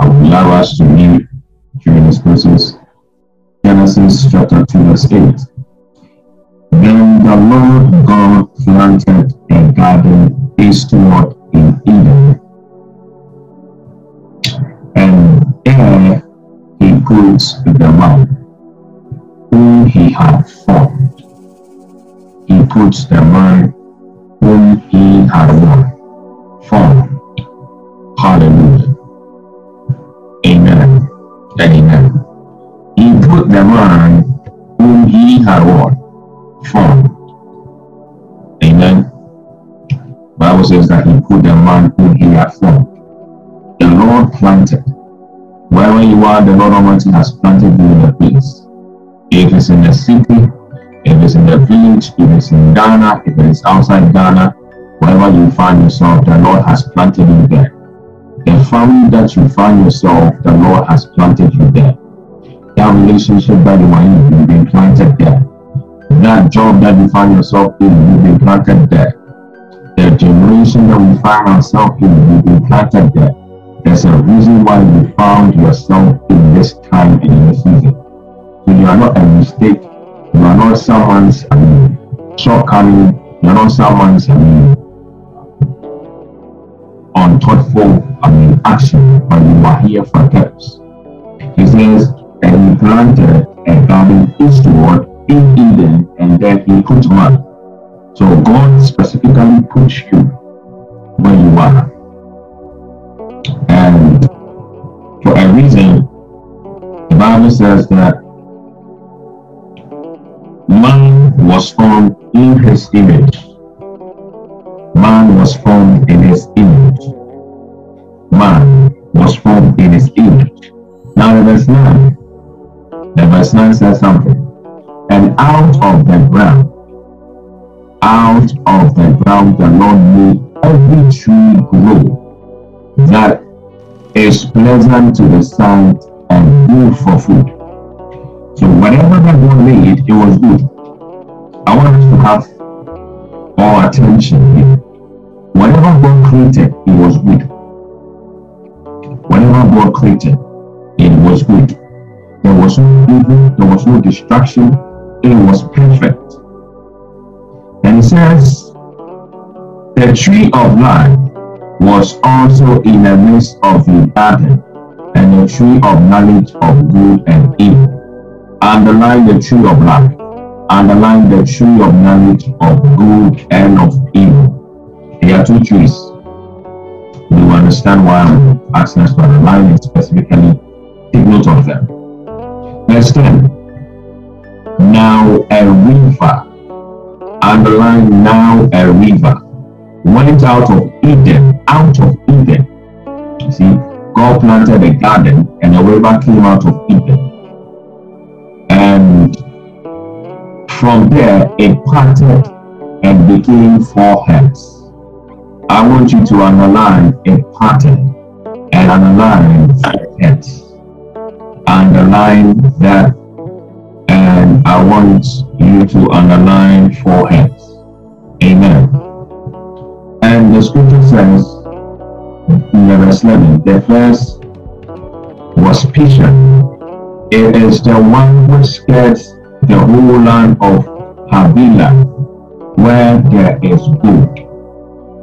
I would allow us to read during this process. Genesis chapter 2, verse 8. Then the Lord God planted a garden eastward in Eden, and there he put the man whom he had formed. He put the man whom he had formed. Hallelujah. The man whom he had formed. The Lord planted. Wherever you are, the Lord Almighty has planted you in a place. If it's in the city, if it's in the village, if it's in Ghana, if it's outside Ghana, wherever you find yourself, the Lord has planted you there. The family that you find yourself, the Lord has planted you there. That relationship that you are in, you've been planted there. That job that you find yourself in, you've been planted there. Generation that we find ourselves in, we've been planted there. There's a reason why you found yourself in this time and in this season. So you are not a mistake. You are not someone's I mean, shortcoming. You are not someone's I mean, unthoughtful I mean, action, but you are here for purpose. He says, and he planted a garden eastward in Eden, and then he put man. So God specifically puts you where you are. And for a reason, the Bible says that man was formed in his image. Man was formed in his image. Man was formed in his image. Now, verse 9. The verse 9 says something. And out of the ground, out of the ground, the Lord made every tree grow that is pleasant to the sight and good for food. So whatever that God made, it was good. I want us to have our attention here. Whatever God created, it was good. Whatever God created, it was good. There was no evil, there was no distraction, it was perfect. And says, the tree of life was also in the midst of the garden, and the tree of knowledge of good and evil. Underline the tree of life. Underline the tree of knowledge of good and of evil. There are two trees. You understand why I'm asking us to underline it specifically. Take note of them. Verse 10. Now a river. Underline now a river went out of Eden, out of Eden. You see, God planted a garden and a river came out of Eden. And from there, it parted and became four heads. I want you to underline it parted and underline heads. Underline that, and I want you to underline four heads. Amen. And the scripture says in verse 11, the first was Pishon. It is the one which skirts the whole land of Havilah, where there is good.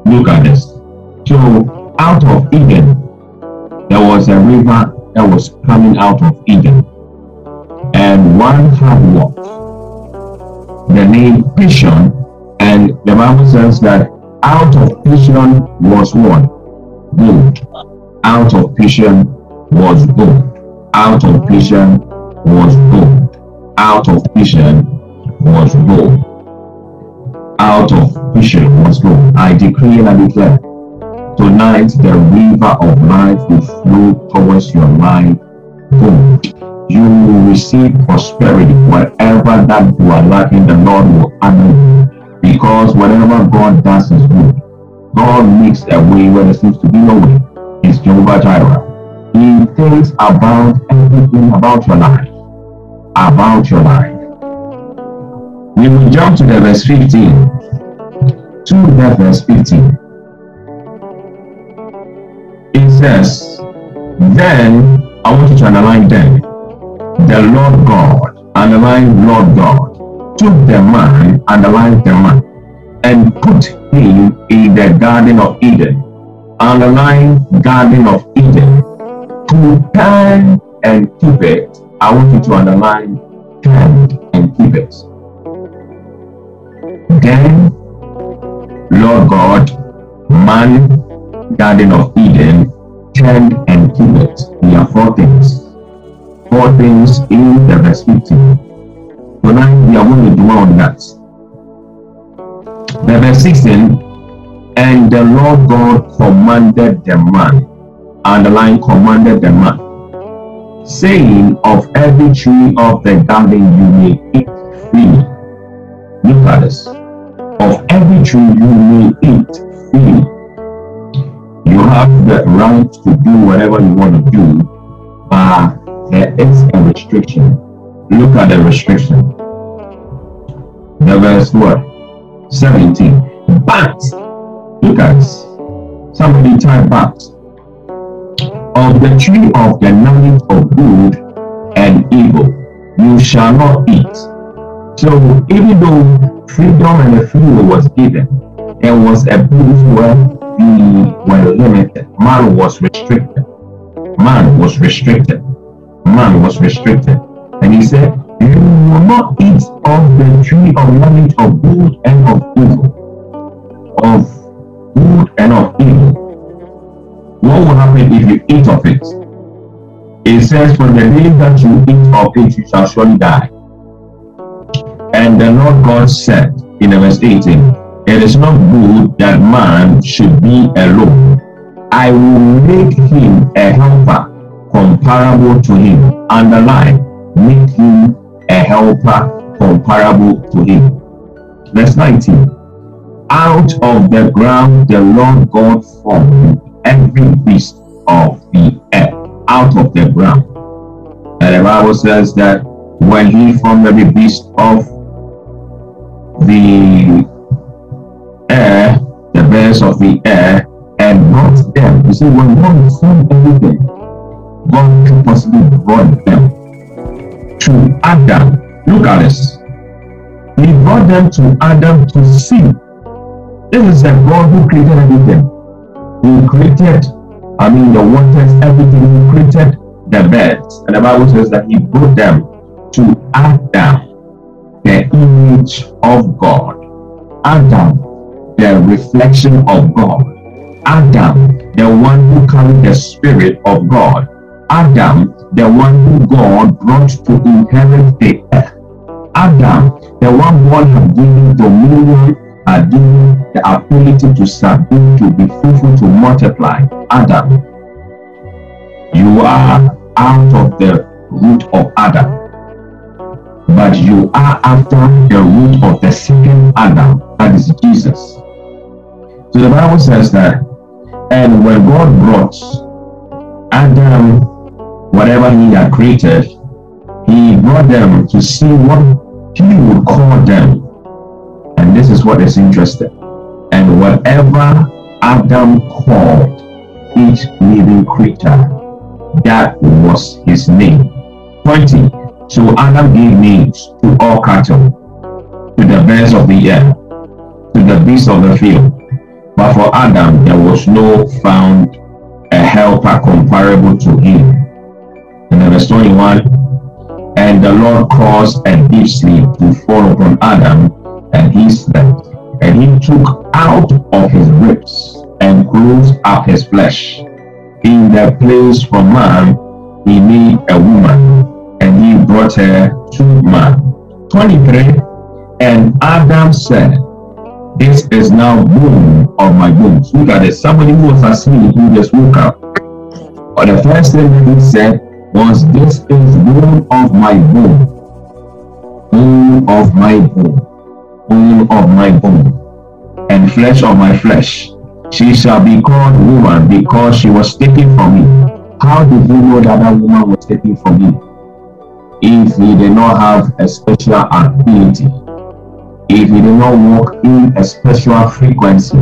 Look at this. So out of Eden, there was a river that was coming out of Eden. And one had what? The name Pishon. And the Bible says that out of Pishon was what? Gold. Out of Pishon was gold. Out of Pishon was gold. Out of Pishon was gold. Out of Pishon was gold. I decree and I declare tonight the river of life will flow towards your life. Gold. You will receive prosperity. Whatever that you are lacking, the Lord will honor you. Because whatever God does is good. God makes a way where there seems to be no way. It's Jehovah Jireh. He thinks about everything about your life. About your life. We will jump to the verse 15. To the verse 15. It says, Then I want you to underline them. The Lord God, underline Lord God, took the man, underline the man, and put him in the Garden of Eden. Underline Garden of Eden. To tend and keep it. I want you to underline tend and keep it. Then, Lord God, man, Garden of Eden, tend and keep it. There are four things. Four things in the 15. Tonight we are going to dwell on that. The verse 16, and the Lord God commanded the man, and the underline commanded the man, saying, Of every tree of the garden you may eat freely. Look at this. Of every tree you may eat freely you have the right to do whatever you want to do, but there is a restriction. Look at the restriction. The verse what? 17. But, look at. Somebody type but. Of the tree of the knowledge of good and evil, you shall not eat. So, even though freedom and the free was given, there was a place where we were limited. Man was restricted. Man was restricted. Man was restricted. And he said, You will not eat of the tree of knowledge of good and of evil. Of good and of evil. What will happen if you eat of it? It says, From the day that you eat of it, you shall surely die. And the Lord God said in verse 18, it is not good that man should be alone. I will make him a helper comparable to him. Underline, make him a helper comparable to him. Verse 19. Out of the ground the Lord God formed every beast of the earth. Out of the ground. And the Bible says that when he formed every beast of the air, the birds of the air, and brought them. You see, when God formed everything, God could possibly brought them to Adam. Look at this. He brought them to Adam to see. This is the God who created everything. He created, I mean, the waters, everything. He created the birds. And the Bible says that he brought them to Adam, the image of God. Adam the reflection of God. Adam, the one who carried the Spirit of God. Adam, the one who God brought to inherit the earth. Adam, the one God had given dominion, had given the ability to subdue, to be fruitful, to multiply. Adam, you are out of the root of Adam but you are after the root of the second Adam, that is Jesus. So the Bible says that, and when God brought Adam, whatever he had created, he brought them to see what he would call them. And this is what is interesting. And whatever Adam called each living creature, that was his name. 20. So Adam gave names to all cattle, to the birds of the air, to the beasts of the field, but for Adam, there was no found a helper comparable to him. Verse 21, and the Lord caused a deep sleep to fall upon Adam, and he slept. And he took out of his ribs and closed up his flesh. In the place for man, he made a woman, and he brought her to man. 23. And Adam said, this is now bone of my bones. Look at this. Somebody who was asleep who just woke up. But the first thing he said was, This is bone of my bone. Bone of my bone. Bone of my bone. And flesh of my flesh. She shall be called woman because she was taken from me. How did you know that that woman was taken from him? If he did not have a special ability if he did not walk in a special frequency,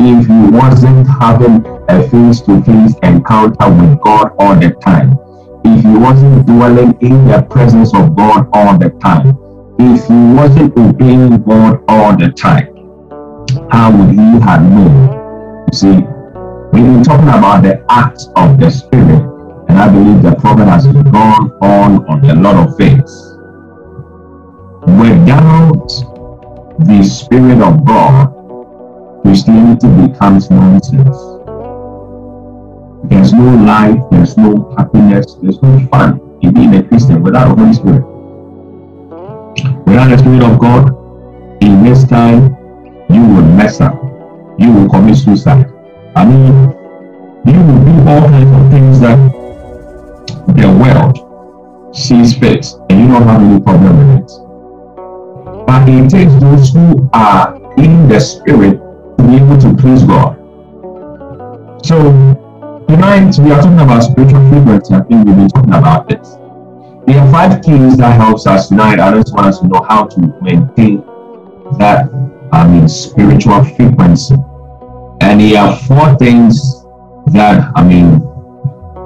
if he wasn't having a face to face encounter with God all the time, if he wasn't dwelling in the presence of God all the time, if he wasn't obeying God all the time, how would he have known? You see, we've been talking about the acts of the Spirit, and I believe the prophet has gone on on a lot of things. Without the Spirit of God, Christianity becomes nonsense. There's no life, there's no happiness, there's no fun in being a Christian without the Holy Spirit. Without the Spirit of God, in this time, you will mess up. You will commit suicide. I mean, you will do all kinds of things that the world sees fit, and you don't have any problem with it. But it takes those who are in the spirit to be able to please God. So tonight we are talking about spiritual frequency. I think we've been talking about this. There are five keys that helps us tonight. I just want us to know how to maintain that I mean spiritual frequency. And there are four things that I mean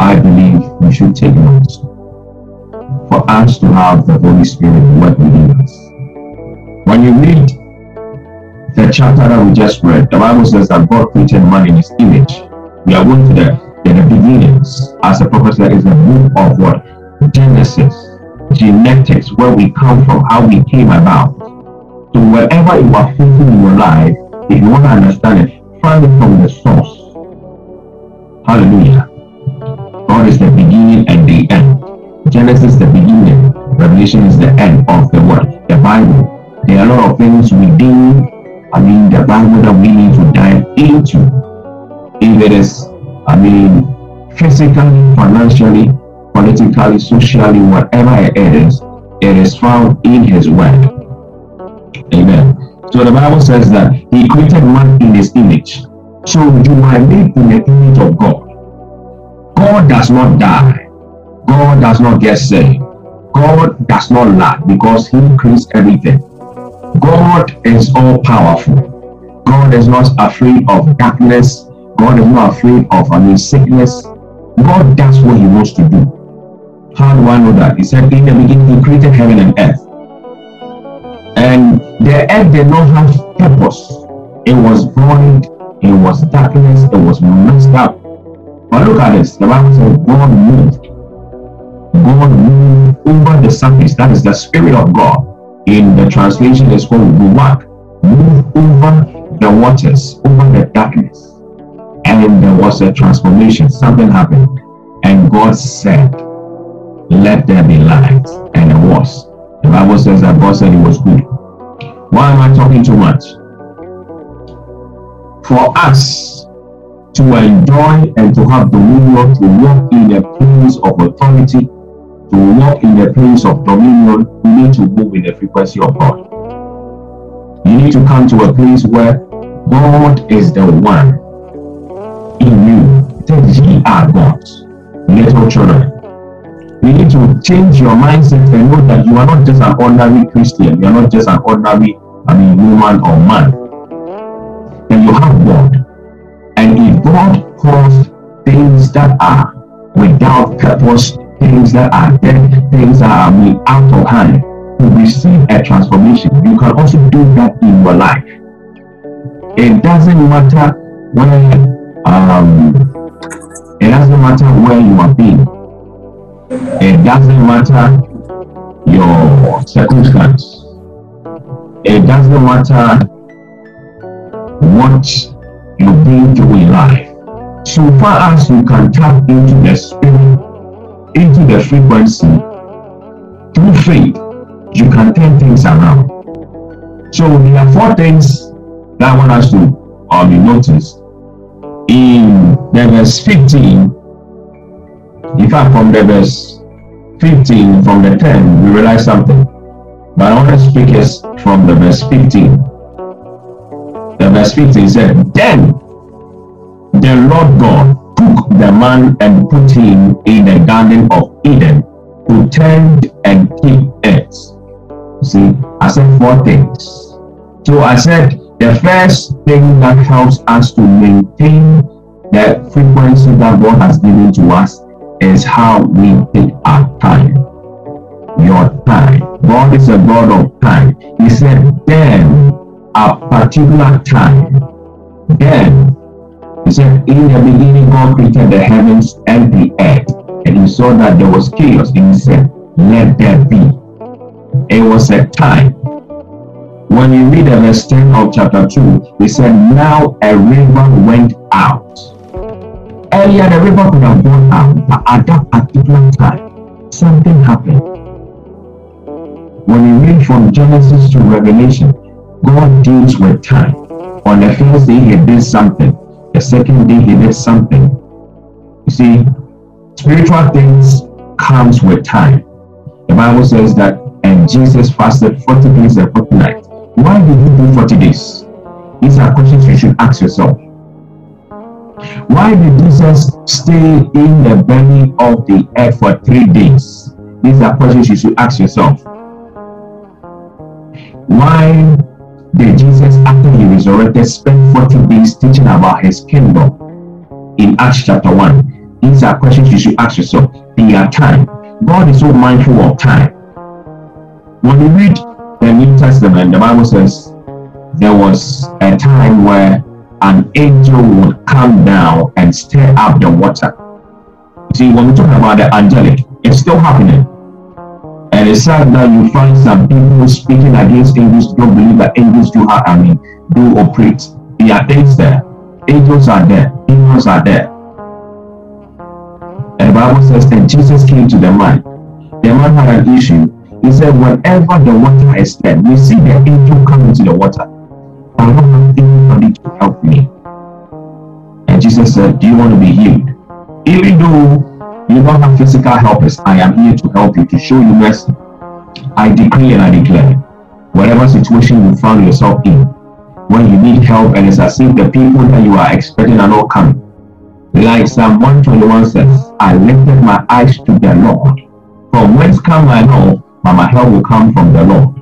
I believe we should take note for us to have the Holy Spirit work within us. When you read the chapter that we just read, the Bible says that God created man in his image. We are going to the, the, beginnings. As the prophet said, is the book of what? Genesis, genetics, where we come from, how we came about. So wherever you are facing in your life, if you want to understand it, find it from the source. Hallelujah. God is the beginning and the end. Genesis the beginning. Revelation is the end of the world. The Bible. There are a lot of things we within, I mean, the Bible that we need to dive into. If it is, I mean, physically, financially, politically, socially, whatever it is, it is found in His Word. Amen. So the Bible says that He created man in His image. So you are made in the image of God. God does not die. God does not get sick. God does not lie because He creates everything. God is all powerful. God is not afraid of darkness. God is not afraid of mean, sickness. God does what He wants to do. How do I know that? He said, In the beginning, He created heaven and earth. And the earth did not have purpose. It was void, it was darkness, it was messed up. But look at this. The Bible says God moved. God moved over the surface. That is the Spirit of God. In the translation, it's called Ruach. Move over the waters, over the darkness. There was a transformation. Something happened. And God said, let there be light. And it was. The Bible says that God said it was good. Why am I talking too much? For us to enjoy and to have dominion, to walk in a place of authority, to walk in a place of dominion, we need to move in the frequency of God. You need to come to a place where God is the one you. It says, Ye are God's little children. You need to change your mindset and know that you are not just an ordinary Christian. You are not just an ordinary, I mean, woman or man. And you have God. And if God calls things that are without purpose, things that are dead, things that are I mean, out of hand, to receive a transformation, you can also do that in your life. It doesn't matter where um, it doesn't matter where you are being it doesn't matter your circumstance. It doesn't matter what you've been through in life. So far as you can tap into the spirit, into the frequency, through faith, you can turn things around. So there are four things that I want us to um, notice. In the verse 15, in fact, from the verse 15, from the 10, we realize something. But I want to speak is from the verse 15. The verse 15 said, Then the Lord God took the man and put him in the garden of Eden to tend and keep it. See, I said four things. So I said the first thing that helps us to maintain The frequency that God has given to us is how we take our time. Your time. God is a God of time. He said, then a particular time. Then he said, In the beginning, God created the heavens and the earth, and he saw that there was chaos, and he said, Let there be. It was a time. When you read the verse 10 of chapter 2, he said, Now a river went out. Earlier, the river could have gone out, but at that particular time, something happened. When you read from Genesis to Revelation, God deals with time. On the first day, he did something. The second day he did something. You see, spiritual things comes with time. The Bible says that and Jesus fasted 40 days and 40 nights. Why did he do 40 days? These are questions you should ask yourself. Why did Jesus stay in the belly of the earth for three days? These are questions you should ask yourself. Why did Jesus, after he resurrected, spent 40 days teaching about his kingdom in Acts chapter 1. These are questions you should ask yourself. They are time. God is so mindful of time. When you read the New Testament, the Bible says there was a time where an angel would come down and stir up the water. See, when we talk about the angelic, it's still happening. And it's sad that you find some people speaking against angels, don't believe that angels do have, I mean, do operate. There are things there. Angels are there. Demons are there. And the Bible says that Jesus came to the man. The man had an issue. He said, whenever the water is there, we see the angel come into the water. I don't have anybody to help me. And Jesus said, Do you want to be healed? Even though you don't have physical helpers. I am here to help you, to show you mercy. I decree and I declare, whatever situation you find yourself in, when you need help and it's as if the people that you are expecting are not coming. Like Psalm 121 says, I lifted my eyes to the Lord. From whence come my help? But my help will come from the Lord.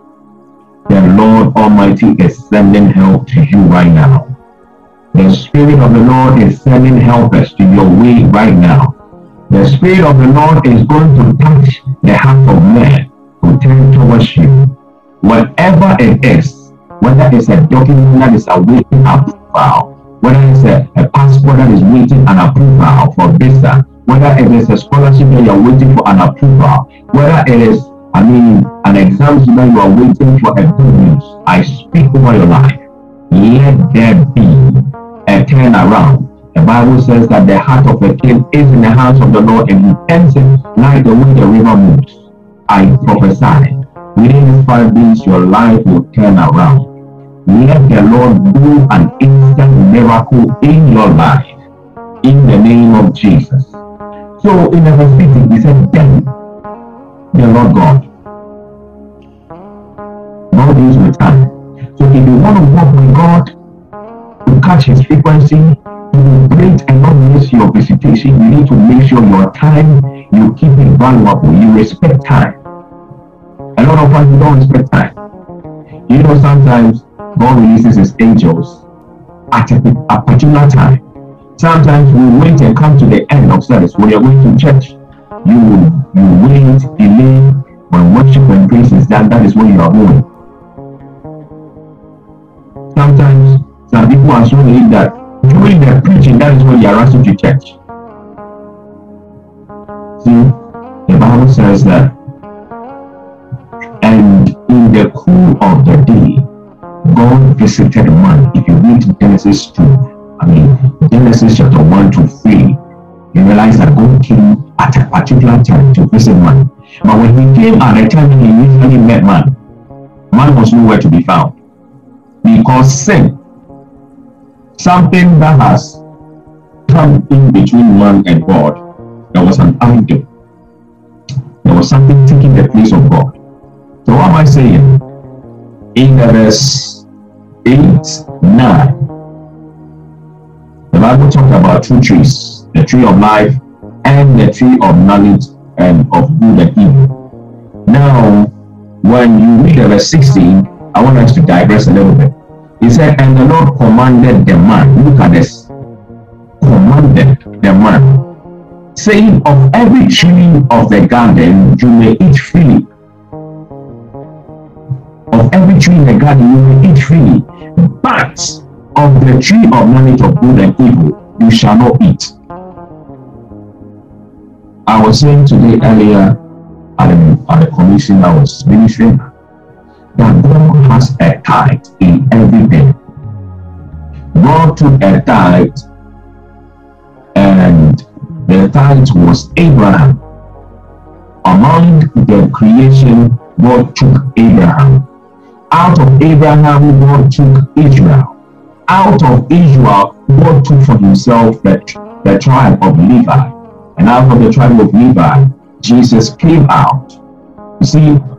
The Lord Almighty is sending help to you right now. The Spirit of the Lord is sending helpers to your way right now the Spirit of the Lord is going to touch the heart of man to turn towards you. Whatever it is, whether it's a document that is awaiting approval, whether it's a, a passport that is waiting an approval for visa, whether it is a scholarship that you're waiting for an approval, whether it is, I mean, an exam that you are waiting for a good news, I speak over your life. Let there be a turnaround the Bible says that the heart of a king is in the hands of the Lord and he turns it like the way the river moves. I prophesy, within five days, your life will turn around. Let the Lord do an instant miracle in your life in the name of Jesus. So in the verse 15, he said, Then the Lord. God if you want to walk with God, to catch his frequency, to great and not miss your visitation, you need to make sure your time, you keep it valuable. You respect time. A lot of us, don't respect time. You know, sometimes God releases his angels at a, a particular time. Sometimes we wait and come to the end of service. When you're going to church, you you wait, delay. When worship and praise is done, that is when you are going. Sometimes some people are so late that during the preaching, that is when they are rushing to church. See, the Bible says that, and in the cool of the day, God visited man. If you read Genesis 2, I mean, Genesis chapter 1 to 3, you realize that God came at a particular time to visit man. But when he came at a time he usually met man, man was nowhere to be found. Because sin something that has come in between man and God. There was an idol. There was something taking the place of God. So what am I saying? In verse 8, 9, the Bible talked about two trees, the tree of life and the tree of knowledge and of good and evil. Now, when you read verse 16, I want us to digress a little bit. He said, and the Lord commanded the man. Look at this. Commanded the man, saying, Of every tree of the garden you may eat freely. Of every tree in the garden you may eat freely, but of the tree of knowledge of good and evil you shall not eat. I was saying today earlier at the, the commission I was ministering that God has a tithe in everything. God took a tithe and the tithe was Abraham. Among the creation, God took Abraham. Out of Abraham, God took Israel. Out of Israel, God took for himself the, the tribe of Levi. And out of the tribe of Levi, Jesus came out. You see,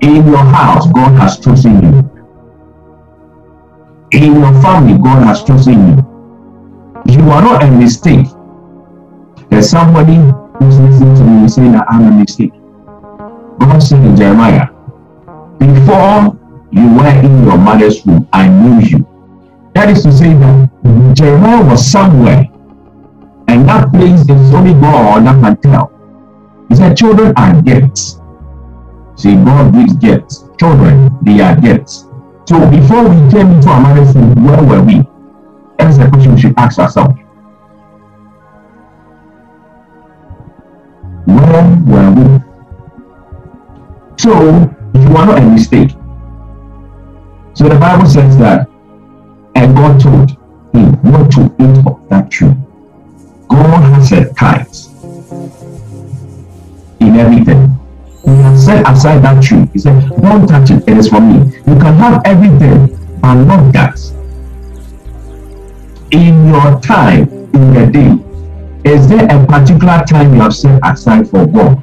in your house, God has chosen you. In your family, God has chosen you. You are not a mistake. There's somebody who's listening to me saying that I'm a mistake. God said in Jeremiah, before you were in your mother's womb, I knew you. That is to say that Jeremiah was somewhere, and that place is only God that can tell. He said, Children are gifts. See, God gives gifts. Children, they are gifts. So before we came into our marriage womb, where were we? That is the question we should ask ourselves. Where were we? So you are not a mistake. So the Bible says that, and God told him not to eat of that tree. God has a tithe in everything. He has set aside that tree. He said, Don't touch it, it is for me. You can have everything, but not that. In your time, in your day, is there a particular time you have set aside for God?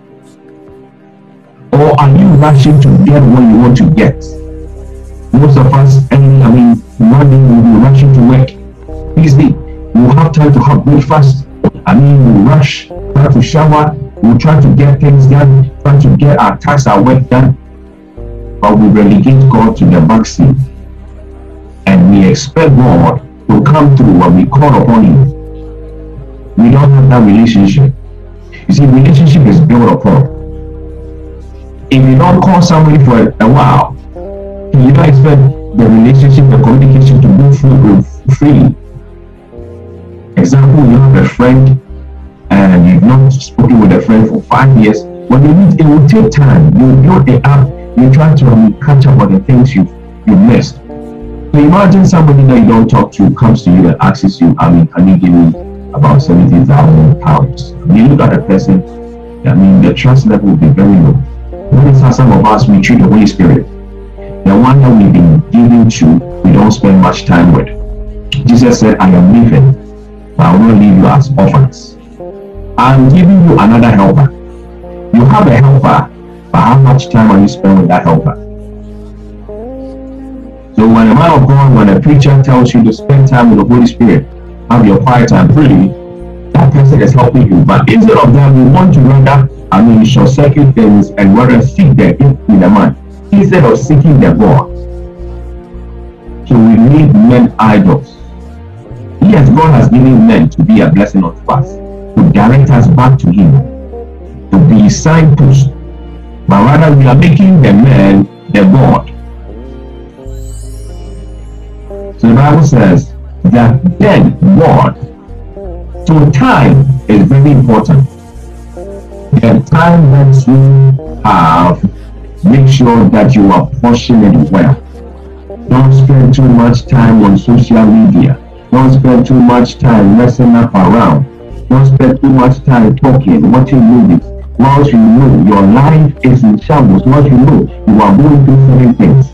Or are you rushing to get what you want to get? Most of us, I mean, morning we'll be rushing to work. Easily, we'll have time to have breakfast. I mean, we'll rush, try to shower, we'll try to get things done, try to get our tasks, our work done. But we relegate God to the backseat. And we expect God to come through when we call upon Him. We don't have that relationship. You see, relationship is built upon. If you don't call somebody for a while, you don't expect the relationship, the communication to go through freely. Example, you have a friend and you've not spoken with a friend for five years. When you meet, it will take time. You build it up. You try to catch up on the things you've, you missed. So imagine somebody that you don't talk to comes to you and asks you, I mean, can you give me about seventy thousand pounds? You look at the person. I mean, the trust level will be very low. Notice how some of us we treat the Holy Spirit the one that we've been given to, we don't spend much time with. Jesus said, I am leaving, but I will leave you as orphans. I'm giving you another helper. You have a helper, but how much time are you spending with that helper? So when a man of God, when a preacher tells you to spend time with the Holy Spirit, have your quiet time freely, that person is helping you. But instead of that, we want to rather, I mean, short circuit things and rather seek them in the mind instead of seeking the God. So we need men idols. Yes, God has given men to be a blessing unto us, direct us back to Him, to be signposts. But rather, we are making the man the God. So the Bible says that then God. So time is very important. The time that you have Make sure that you are pushing it well. Don't spend too much time on social media. Don't spend too much time messing up around. Don't spend too much time talking, watching movies. Once you know your life is in shambles, once you know you are going through certain things,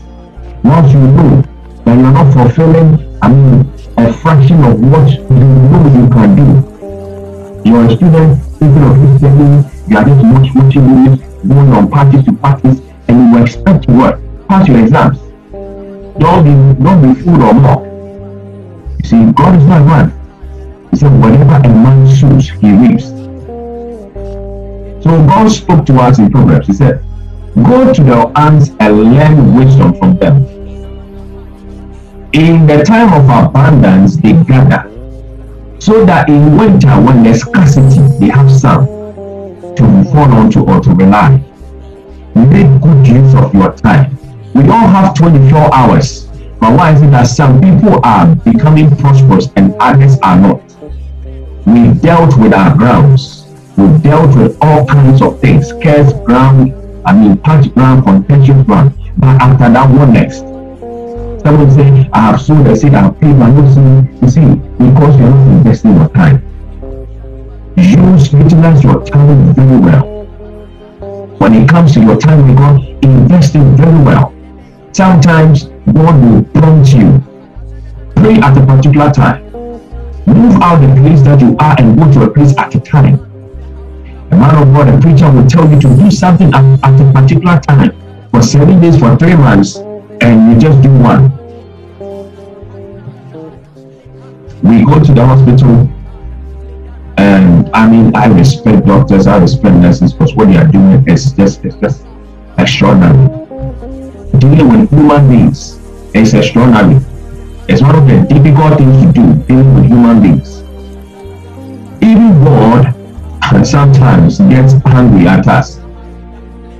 once you know that you're not fulfilling, I mean, a fraction of what you know you can do. You're a student, thinking of studying, you are just watching movies, going on parties to parties, and you expect to what? Pass your exams. Don't be don't be fooled or mocked. You see, God is not man. He said, whatever a man sows, he reaps. So God spoke to us in Proverbs. He said, Go to the ants and learn wisdom from them. In the time of abundance, they gather. so that in winter, when there's scarcity, they have some to fall onto or to rely. Make good use of your time. We all have 24 hours, but why is it that some people are becoming prosperous and others are not? We dealt with our grounds. We dealt with all kinds of things, scarce ground, I mean, patch ground, contentious ground. But after that, what next? Someone say, I have sold, I said, I have paid my notes. You see, because you're not investing your time. Use, utilize your time very well. When it comes to your time with God, invest it very well. Sometimes God will prompt you. Pray at a particular time. Move out the place that you are and go to a place at a time. A man of God, a preacher will tell you to do something at, at a particular time for seven days, for three months, and you just do one. We go to the hospital, and I mean, I respect doctors, I respect nurses because what they are doing is just, it's just extraordinary. Dealing with human beings is extraordinary. It's one of the difficult things to do dealing with human beings. Even God can sometimes gets angry at us.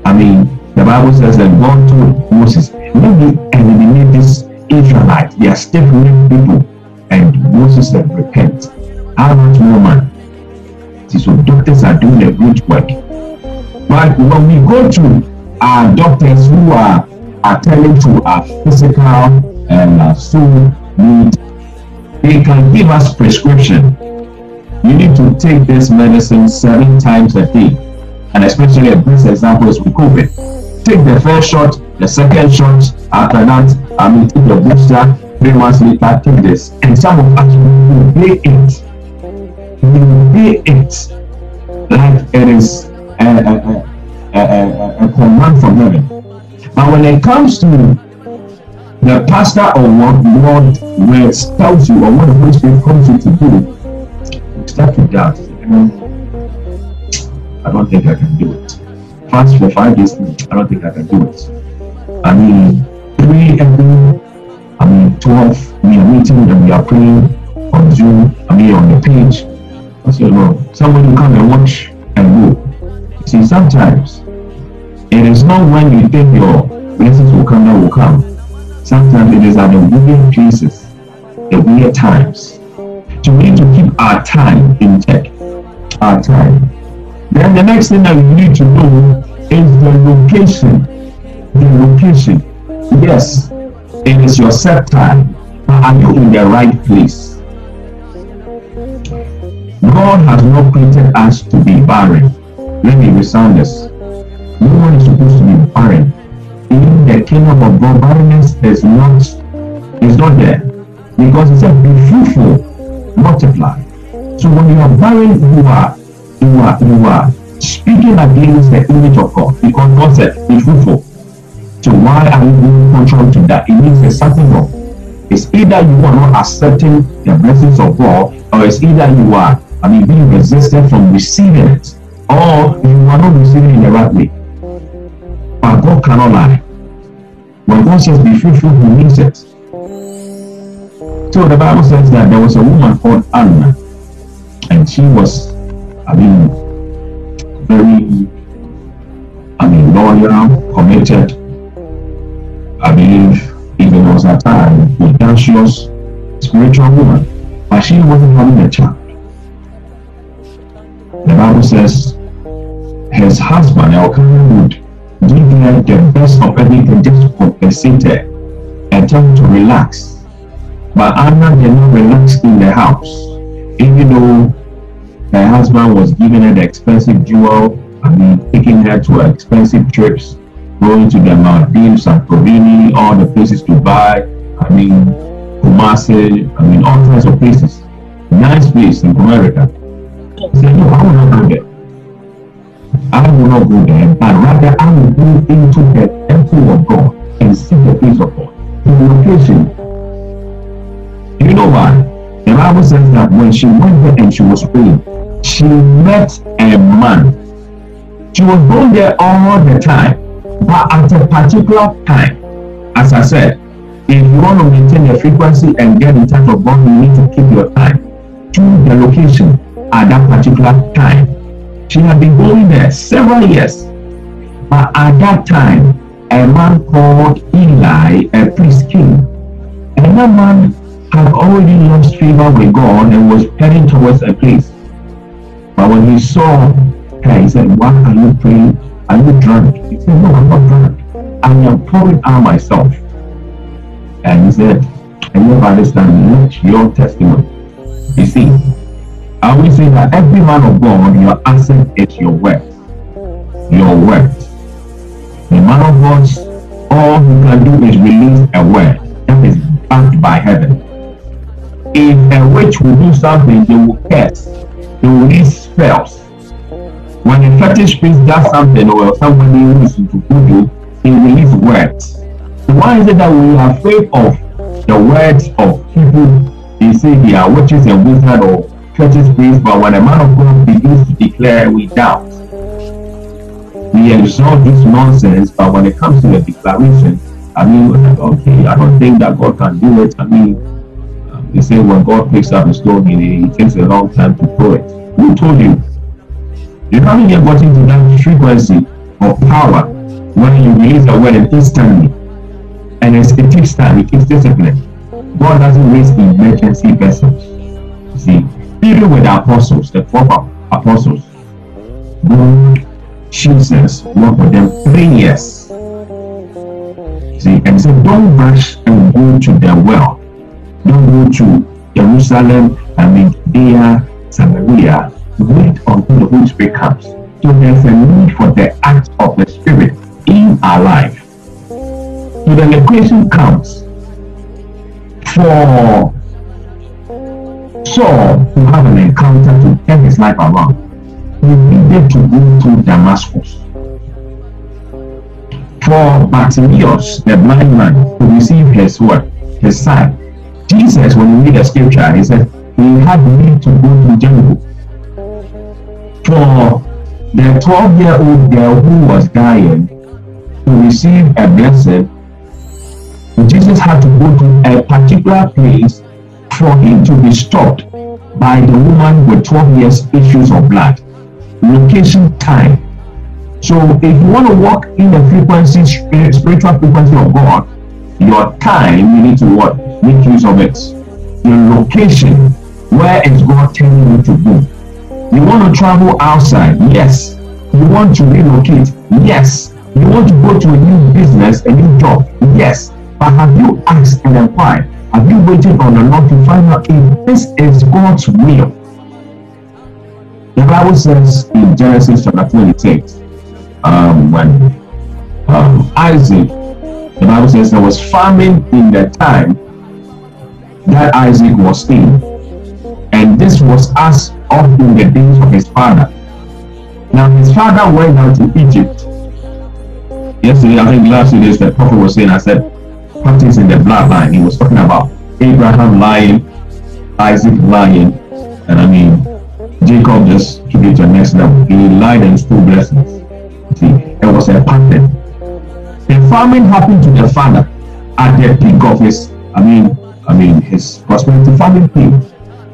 I mean, the Bible says that God told Moses, let me eliminate this Israelite. They are stiff-necked people. And Moses said, repent. How much more man? See, so doctors are doing a good work. But when we go to our doctors who are attending to our physical and our soul they can give us prescription. You need to take this medicine seven times a day. And especially a best example is with COVID take the first shot, the second shot, after that, I mean, take the booster, three months later, take this. And some of us will play it. We will it like it is a, a, a, a, a command from heaven. But when it comes to the pastor or what God will tells you or what the Holy Spirit comes you to do, you start to doubt. I don't think I can do it fast for five days, I don't think I can do it. I mean, three every, I mean, 12, we are meeting and we are praying on Zoom, I mean, on the page. I say, Lord, somebody come and watch and go. See, sometimes it is not when you think your blessings will come that will come. Sometimes it is at the weird places, the weird times. So we need to keep our time in check. Our time. Then the next thing that we need to know is the location. The location. Yes, it is your set time, are you in the right place? God has not created us to be barren. Let me resound this. No one is supposed to be barren. In the kingdom of God, barrenness is not is not there. Because it said, be fruitful, multiply. So when you are barren, you are you are you are speaking against the image of God because God said be fruitful. So why are you being contrary to that? It means there's something wrong. It's either you are not accepting the blessings of God, or it's either you are, I mean, being resistant from receiving it, or you are not receiving it in the right way. But God cannot lie. When God says be fruitful, He means it. So the Bible says that there was a woman called Anna, and she was I mean, very, I mean, loyal, committed. I believe even was a time, audacious, spiritual woman, but she wasn't having a child. The Bible says his husband, Elkanah, would give her the best of everything just to compensate her and her to relax. But Anna did not relax in the house, even though her husband was giving her the expensive jewel, I mean, taking her to expensive trips, going to the Maldives, Santorini, all the places to buy. I mean, Kumasi, I mean, all kinds of places. Nice place in America. Said, No, I will not go there. I will not go there, but rather I will go into the temple of God and see the face of God. In location. You know why? The Bible says that when she went there and she was praying, she met a man. She was going there all the time, but at a particular time, as I said, if you want to maintain your frequency and get in touch with God, you need to keep your time. to the location at that particular time. She had been going there several years. But at that time, a man called Eli, a priest king, and that man had already lost favor with God and was heading towards a place. But when he saw her, he said, Why are you praying? Are you drunk? He said, No, I'm not drunk. I am pouring out myself. And he said, I never understand. Let your testimony. You see, I always say that every man of God, your asset is your work. Your work. The man of God, all he can do is release a word that is backed by heaven. If a witch will do something, they will curse. They will release spells. When a fetish priest does something or somebody who is into voodoo, he release words. Why is it that we are afraid of the words of people? They say they are witches and wizards or fetish priests, but when a man of God begins to declare, we doubt. We exalt this nonsense, but when it comes to the declaration, I mean, okay, I don't think that God can do it. I mean, um, they say when God picks up a stone, it takes a long time to throw it. Who told you? You haven't yet gotten to that frequency of power when you release a word instantly. And it takes time, it takes discipline. God doesn't waste emergency vessels. See, even with the apostles, the 12 apostles, Jesus worked with them three years. See, and so don't rush and go to the well. Don't go to Jerusalem, I mean, Judea, Samaria. Wait until the Holy Spirit comes. So there's a need for the act of the Spirit in our life. So the equation comes for Saul to have an encounter to turn his life around, he needed to go to Damascus. For Bartimaeus, the blind man, to receive his word, his sight, Jesus, when you read the scripture, he said he had need to go to Jericho. For the 12 year old girl who was dying to receive a blessing, Jesus had to go to a particular place for him to be stopped by the woman with 12 years issues of blood. Location, time. So if you want to walk in the frequency, spiritual frequency of God, your time, you need to what? Make use of it. Your location, where is God telling you to go? You want to travel outside? Yes. You want to relocate? Yes. You want to go to a new business, a new job? Yes. But have you asked and inquired? Have you waited on the Lord to find out if this is God's will? The Bible says in Genesis chapter 26, um, when um, Isaac, the Bible says there was famine in the time that Isaac was in. And this was as of in the days of his father. Now his father went out to Egypt. Yesterday, I think last days the prophet was saying, I said, practice in the bloodline. He was talking about Abraham lying, Isaac lying, and I mean Jacob just took it to the next level. He lied and stole blessings. See, it was a pattern. The famine happened to the father at the peak of his, I mean, I mean his prosperity. Famine came,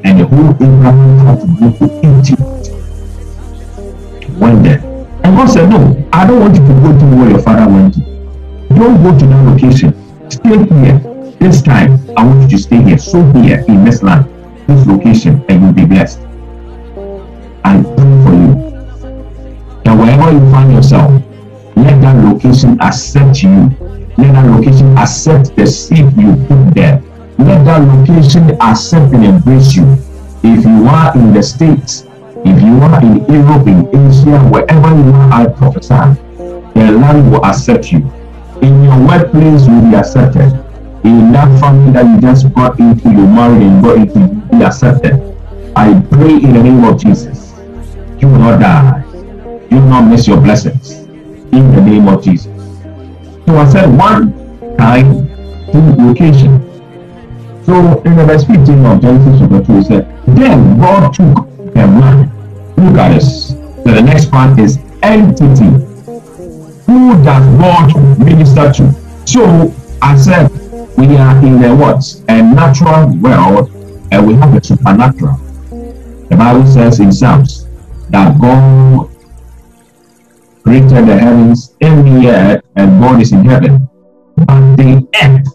and the whole Abraham had to go to Egypt. Went there, and God said, "No, I don't want you to go to where your father went. Don't go to that location." Stay here. This time, I want you to stay here. So here in this land, this location, and you'll be blessed. I pray for you that wherever you find yourself, let that location accept you. Let that location accept the seed you put there. Let that location accept and embrace you. If you are in the States, if you are in Europe, in Asia, wherever you are, I prophesy, the land will accept you in your workplace you will be accepted. In that family that you just got into you married and got into you be accepted. I pray in the name of jesus you will not die. You will not miss your blessings. In the name of jesus. So i said one time two location so in the verse 15 of genesis chapter 2 it said then god took a man look at this. So the next part is entity who does God minister to? So I said we are in the what? A natural world and we have a supernatural. The Bible says in Psalms that God created the heavens and the earth, and God is in heaven. But the earth,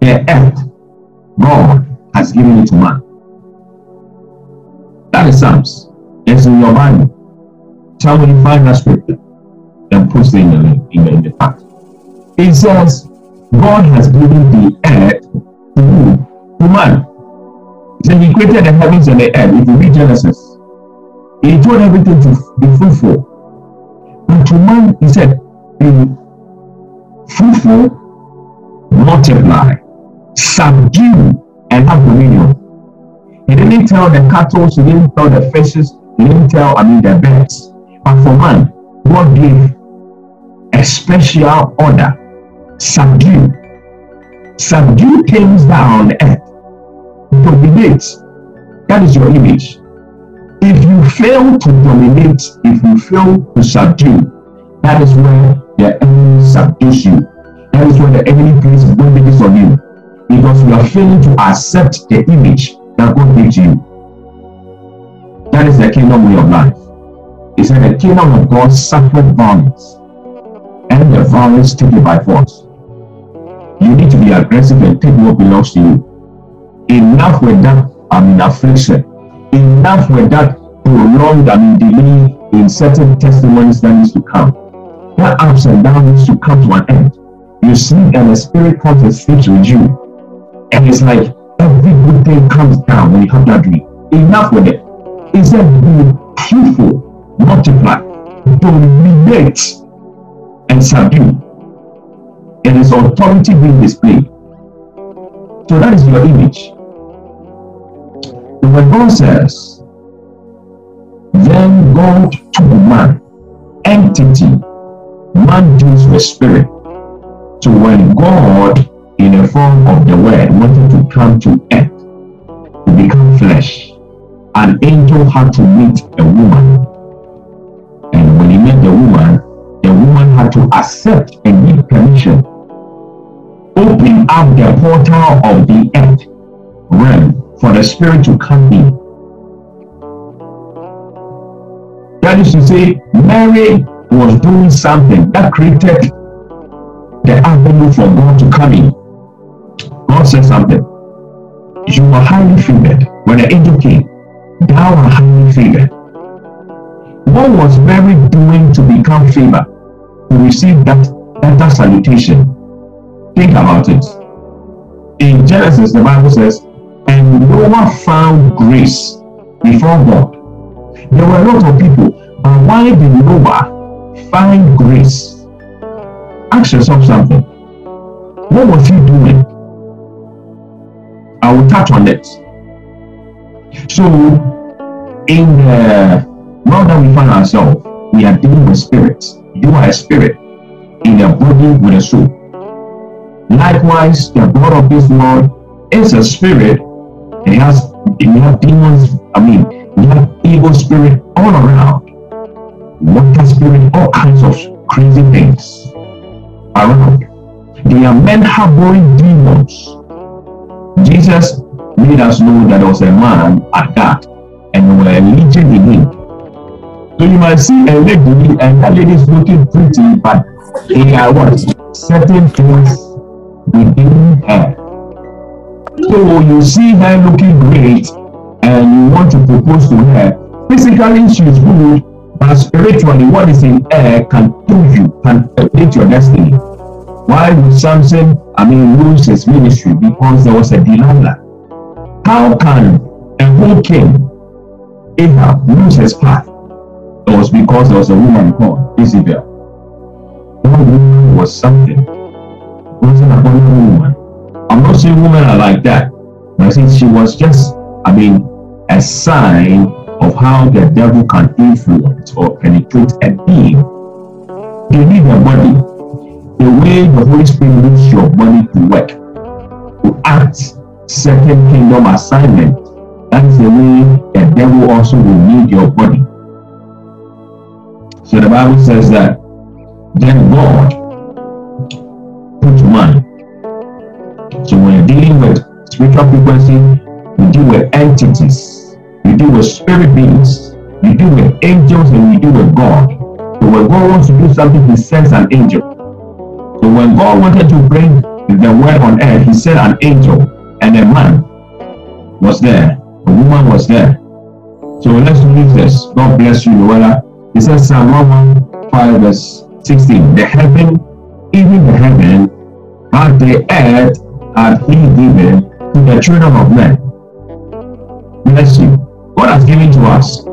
the earth, God has given it to man. That is Psalms. It's in your Bible. Tell me you find that scripture and in the, in the, in the. It says, God has given the earth to who? To man. He said he created the heavens and the earth. If you read Genesis, he told everything to be fruitful. But to man, he said, be fruitful, multiply, subdue, and have dominion. He didn't tell the cattle, he didn't tell the fishes, he didn't tell, I mean, the birds. But for man, God gave a special order subdue. Subdue things down on the earth. Dominate. That is your image. If you fail to dominate, if you fail to subdue, that is where the enemy subdues you. That is where the enemy places bondages on you. Because you are failing to accept the image that God gives you. That is the kingdom way of life. He said the kingdom of God suffered violence, and the violence taken by force. You need to be aggressive and take what belongs to you. Enough with that, I'm mean, affliction. Enough with that prolonged, I mean, delay in certain testimonies that needs to come. That ups and downs needs to come to an end. You sleep and the spirit comes and sleeps with you. And it's like every good thing comes down when you have that dream. Enough with it. Said, be fruitful, multiply, dominate, and subdue. It is authority being displayed. So that is your image. When God says, then God took man, entity, man deals with spirit. So when God, in the form of the word, wanted to come to earth, to become flesh, an angel had to meet a woman. And when he met the woman, the woman had to accept and give permission open up the portal of the earth realm for the spirit to come in. That is to say, Mary was doing something that created the avenue for God to come in. God said something. You are highly favored. When the angel came, thou art highly favored. What was Mary doing to become favored? To receive that, that salutation? Think about it. In Genesis, the Bible says, and Noah found grace before God. There were a lot of people, but why did Noah find grace? Ask yourself something. What was he doing? I will touch on it. So, in uh, the world that we find ourselves, we are dealing with spirits. You are a spirit in a body with a soul. Likewise, the God of this world is a spirit. and He has, he have demons, I mean, he have evil spirit all around. Water spirit, all kinds of crazy things around. They are men harboring demons. Jesus made us know that there was a man at that, and there were legion in him. So you might see a lady, and that lady is looking pretty, but they are what? Certain things within her. So you see her looking great and you want to propose to her. Physically, she's good, but spiritually, what is in her can do you, can affect your destiny. Why would Samson, I mean, lose his ministry? Because there was a Delilah. How can a whole king, Ahab, lose his path? It was because there was a woman called Jezebel. That woman was something wasn't a woman. I'm not saying women are like that, I think she was just, I mean, a sign of how the devil can influence or penetrate a being. They need a body. The way the Holy Spirit needs your body to work, to act second kingdom assignment, that is the way the devil also will need your body. So the Bible says that then God put man. So when you're dealing with spiritual frequency, you deal with entities. You deal with spirit beings, you deal with angels, and you deal with God. So when God wants to do something, He sends an angel. So when God wanted to bring the word on earth, He sent an angel, and a man was there, a woman was there. So let's read this. God bless you, Noella. He says Psalm 115 verse 16. The heaven, even the heaven, and the earth had He given to the children of men. Bless you. God has given to us.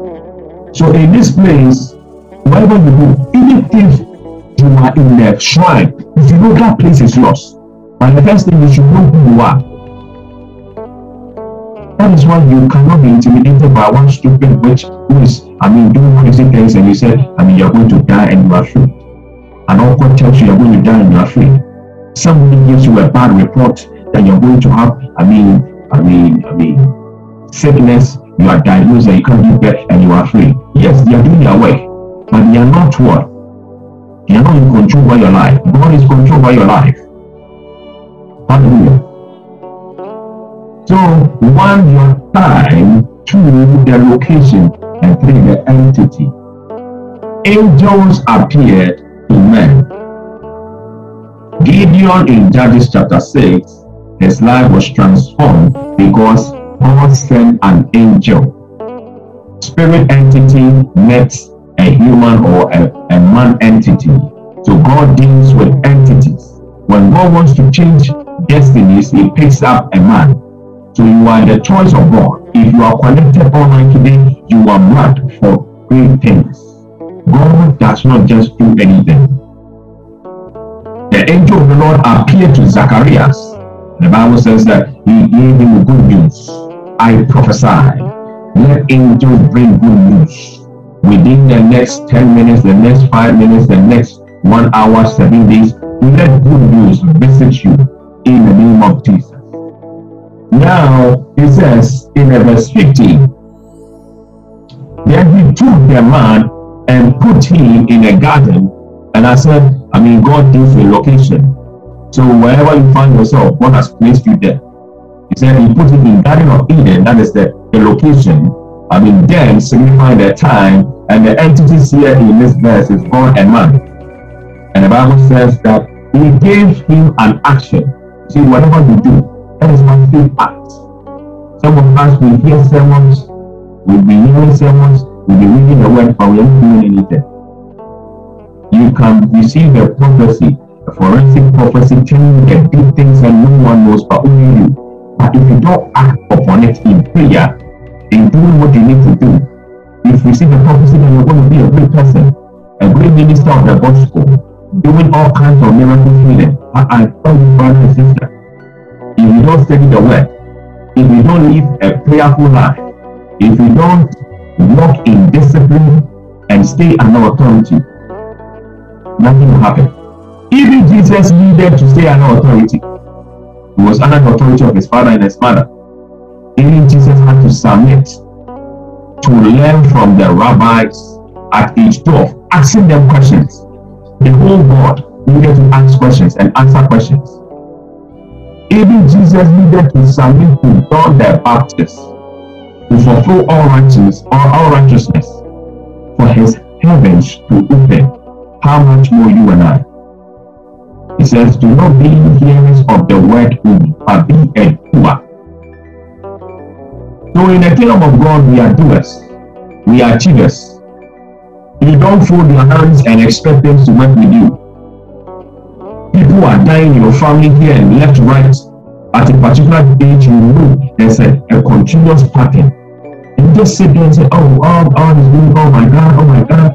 So in this place, whatever you do, even if you are in the shrine, if you know that place is yours, and the first thing you should know who you are. That is why you cannot be intimidated by one stupid witch who is, I mean, doing crazy things, and you said, I mean, you're going to die and you are free. And all God tells you you're going to die and you are free. Somebody gives you a bad report that you're going to have, I mean, I mean, I mean, sickness, you are diagnosed and you can't give birth and you are free. Yes, they are doing their work, but they are not what? They are not in control over your life. God is control over your life. Hallelujah. So one your time, two the location, and three the entity. Angels appeared to men. Gideon in Judges chapter 6, his life was transformed because God sent an angel. Spirit entity met a human or a, a man entity. So God deals with entities. When God wants to change destinies, He picks up a man. So you are the choice of God. If you are connected online today, you are marked for great things. God does not just do anything. The angel of the Lord appeared to Zacharias. The Bible says that he gave him good news. I prophesy. Let angels bring good news. Within the next 10 minutes, the next 5 minutes, the next 1 hour, 7 days, let good news visit you in the name of Jesus. Now, it says in verse 50, then he took the man and put him in a garden. And I said, I mean, God gives a location. So wherever you find yourself, God has placed you there. He said he put him in Garden of Eden, that is the, the location. I mean, then signifying the time, and the entities here in this verse is God and man. And the Bible says that he gave him an action. See, whatever you do, that is my faith act. Some of us will hear sermons, we'll be hearing sermons, we'll be reading the word, but we aren't doing anything. You can receive a prophecy, a forensic prophecy telling you the deep things that no one knows but only you. But if you don't act upon it in prayer, in doing what you need to do, if you receive a prophecy that you're going to be a great person, a great minister of the gospel, doing all kinds of miracle healing, I, I tell you, brother and sister, if you don't study the word, if you don't live a prayerful life, if you don't walk in discipline and stay under authority, nothing will happen. Even Jesus needed to stay under authority. He was under the authority of his father and his mother. Even Jesus had to submit to learn from the rabbis at age 12, asking them questions. The whole God needed to ask questions and answer questions. Even Jesus needed to submit to John the Baptist to fulfill all righteousness, all, all righteousness for his heavens to open. How much more you and I? He says, Do not be hearers of the word only, but be a doer. So in the kingdom of God, we are doers, we are achievers. You don't fold your hands and expect things to work with you people are dying in your family here and left, right, at a particular age, you know there's a, a continuous pattern. And you just sit there and say, oh, oh, oh, is going, oh my God, oh my God.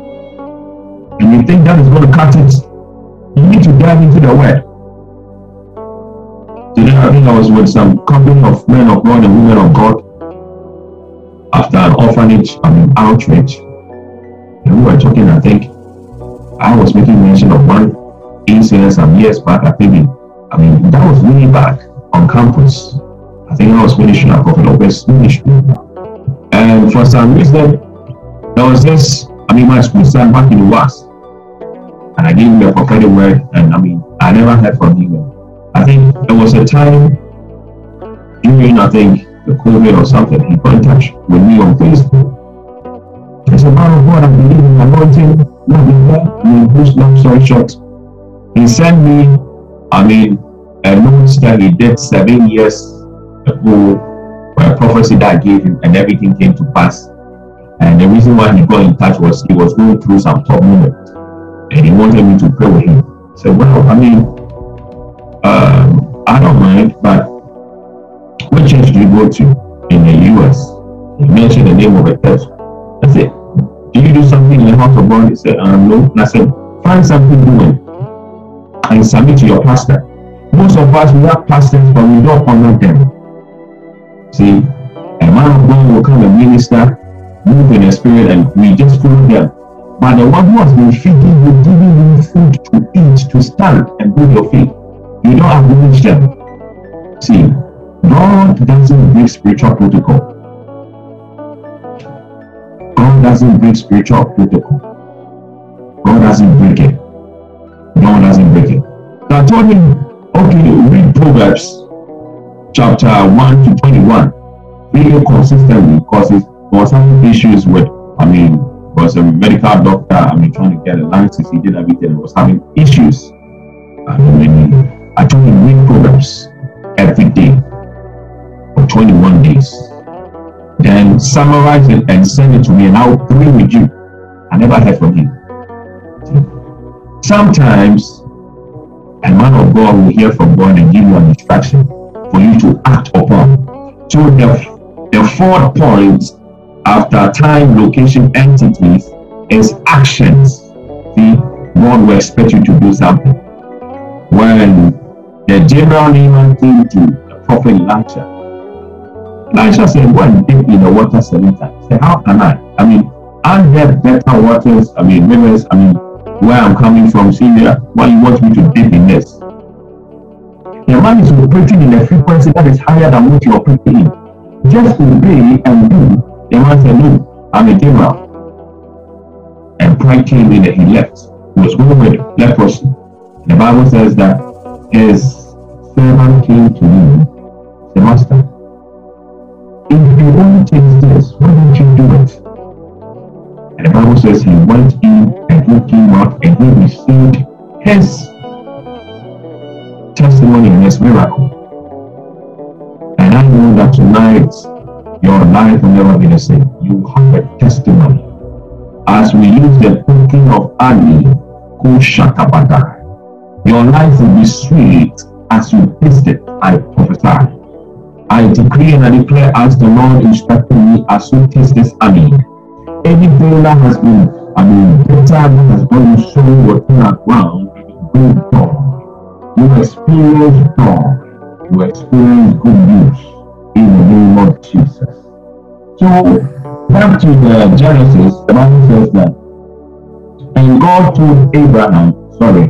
And you think that is going to cut it. You need to dive into the word. Today, I think I was with some company of men of God and women of God after an orphanage, I mean, outreach. And we were talking, I think, I was making mention of one incident some years back at Baby. I mean, that was way back on campus. I think I was finishing at Prophet Lopez ministry. And for some reason, there was this, I mean, my school started back in the West. And I gave him the prophetic word, and I mean, I never heard from him. I think there was a time during, I think, the COVID or something, he got in touch with me on Facebook. I said, man of God, I believe in anointing, blah, blah, blah. I mean, who's long story short, he sent me, I mean, a that he did seven years ago, a prophecy that I gave him, and everything came to pass. And the reason why he got in touch was he was going through some tough moment, and he wanted me to pray with him. Said, well, I mean, um, I don't mind, but what church do you go to in the US? He mentioned the name of a church. I said, do you do something in the house of God? He said, um, no. And I said, find something doing and submit to your pastor. Most of us, we have pastors, but we don't honor them. See, a man of God will come and minister, move in the spirit, and we just follow them. But the one who has been feeding you, giving you food to eat, to stand and build your faith, you don't acknowledge them. See, God doesn't break spiritual protocol. God doesn't break spiritual protocol. God doesn't break it. God doesn't break it. So I told him, okay, read Proverbs chapter 1 to 21 really consistently because it was having issues with, I mean, was a medical doctor, I mean, trying to get a license, he did everything, was having issues. I mean, I told him read Proverbs every day for 21 days. Then summarize it and send it to me, and I'll pray with you. I never heard from him. Sometimes a man of God will hear from God and give you an instruction for you to act upon. So the, the fourth point after time, location, entities is actions. See, God will expect you to do something. When the general Naaman came to the prophet Elisha, Elisha said, Go and dip in the water seven times. Say, How can I? I mean, aren't there better waters? I mean, rivers, I mean, where I'm coming from, Syria, why you want me to dip in this? The man is operating in a frequency that is higher than what you're operating in. Just obey and do. The man said, No, I'm a general. And pride came in and he left. He was going with leprosy. The Bible says that his servant came to him, the master. If you only take this, why don't you do it? And the Bible says he went in and he came out and he received his testimony and his miracle. And I know that tonight your life will never be the same. You have a testimony. As we use the token of Ali, Kushatabada, your life will be sweet as you taste it. I prophesy. I decree and I declare as the Lord instructed me as you taste this Ali. Anything that has been, I mean, that has within our ground, it will bring. You experience joy. You experience good news in the name of Jesus. So, back to the Genesis, the Bible says that, and God told Abraham, sorry,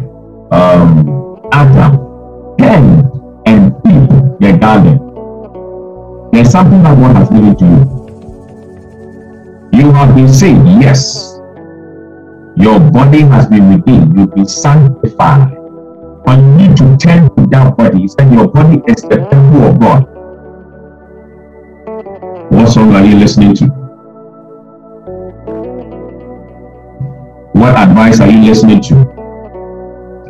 um, Adam, tend and feed the garden. There's something that God has given to you. You have been saved, yes. Your body has been redeemed, you've been sanctified. But you need to turn to that body. Said your body is the temple of God. What song are you listening to? What advice are you listening to?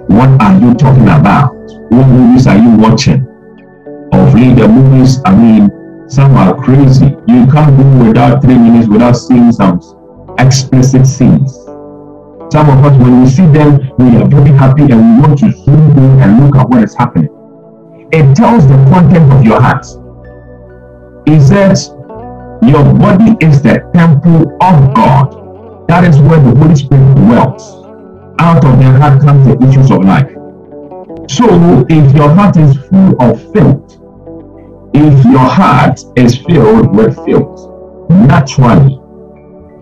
What are you talking about? What movies are you watching? Of late, the movies, I mean, some are crazy. You can't go without three minutes without seeing some explicit scenes. Some of us, when we see them, we are very happy and we want to zoom in and look at what is happening. It tells the content of your heart. It says, Your body is the temple of God. That is where the Holy Spirit dwells. Out of the heart comes the issues of life. So, if your heart is full of filth, if your heart is filled with filth, naturally,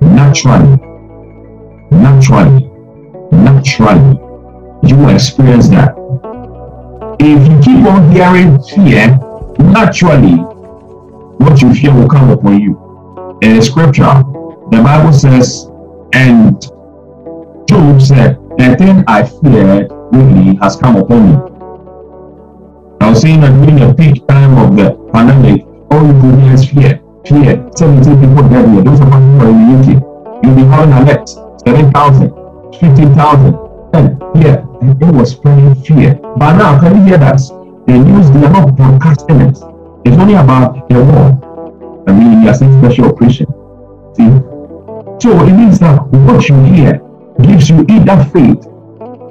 naturally, naturally, naturally, you will experience that. If you keep on hearing fear, naturally, what you fear will come upon you. In scripture, the Bible says, and Job said, The thing I feared really has come upon me. Was saying that during the peak time of the pandemic, all you could hear is fear, fear. 17 people dead here. Those of us who are in the UK, you'll be having alert. 7,000, 15,000. And yeah, and it was spreading fear. But now, can you hear that? The news, they are not broadcasting it. It's only about the war. I mean, they are saying special operation. See? So it means that what you hear gives you either faith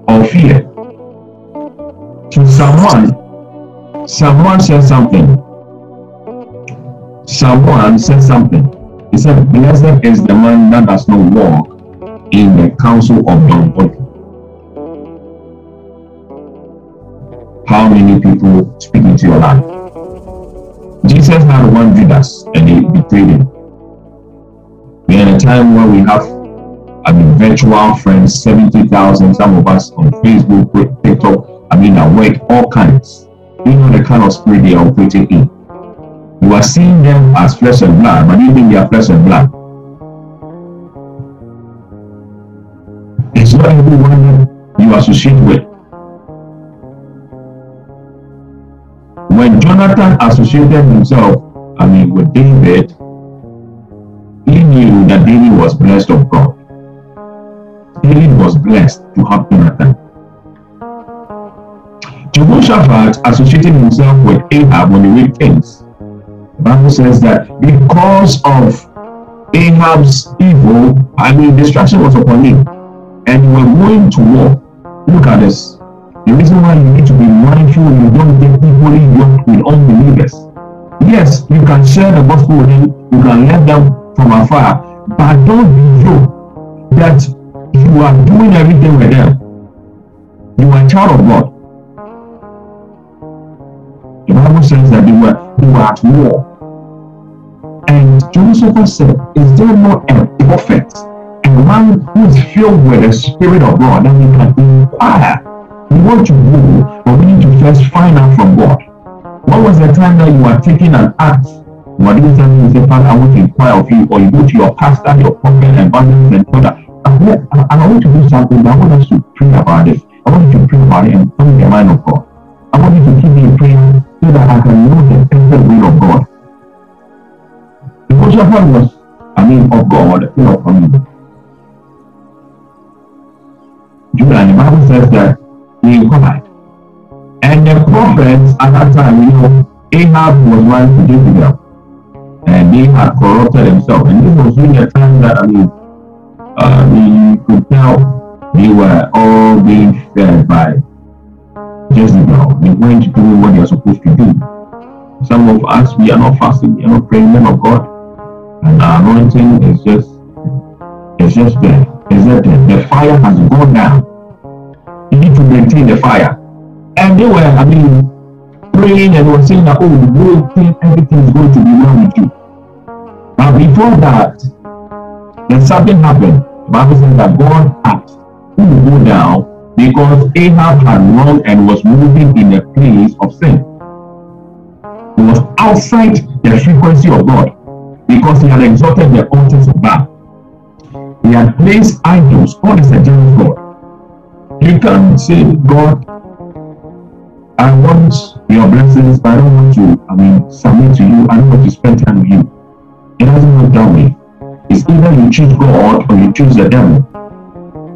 or fear. To someone, someone said something. Someone said something. He said, Blessed is the man that does not walk in the counsel of the ungodly. How many people speak into your life? Jesus had one Judas and he betrayed him. We are in a time where we have I mean virtual friends, 70,000, some of us on Facebook, TikTok, I mean at work, all kinds. You know the kind of spirit they are operating in. You are seeing them as flesh and blood, but even they are flesh and blood. It's not everyone you associate with. When Jonathan associated himself, I mean, with David, he knew that David was blessed of God. David was blessed to have Jonathan. Jehoshaphat associated himself with Ahab when he read things. The Bible says that because of Ahab's evil, I mean, destruction was upon him, and we were going to war. Look at this. The reason why you need to be mindful you don't get equally yoked with unbelievers. Yes, you can share the gospel with them, you can let them from afar, but don't be yoked that you are doing everything with them. You are a child of God. The Bible says that they were they were at war. And Joseph said, Is there no a prophet, a man who is filled with the Spirit of God, that we can inquire we want to go, but we need to first find out from God. What was the time that you are taking an act? What is that you say, Father, I want to inquire of you, or you go to your pastor, your prophet, evangelist, and father. Want, I want to do something, but I want us to pray about this. I want you to pray about it and come in the mind of God. I want you to keep me praying so that I can know the perfect will of God. Because your heart was, I mean, of God, know, from you. Judah, and the Bible says that inquired. And the prophets at that time, you know, Ahab was married to Jezebel. And they had corrupted themselves. And this was during the time that, I mean, uh, we could tell they were all being fed by Jezebel. They weren't doing what they are supposed to do. Some of us, we are not fasting, we are not praying, men of God. And our anointing is just, it's just there. It's there. The fire has gone down you need to maintain the fire. And they were, I mean, praying and were saying that, oh, think everything is going to be well with you. But before that, then something happened. The Bible says that God had to go down because Ahab had run and was moving in a place of sin. He was outside the frequency of God because he had exalted the altars of God. He had placed idols. God is a jealous God. You can say, God, I want your blessings, but I don't want to, I mean, submit to you. I don't want to spend time with you. It doesn't work that way. It's either you choose God or you choose the devil.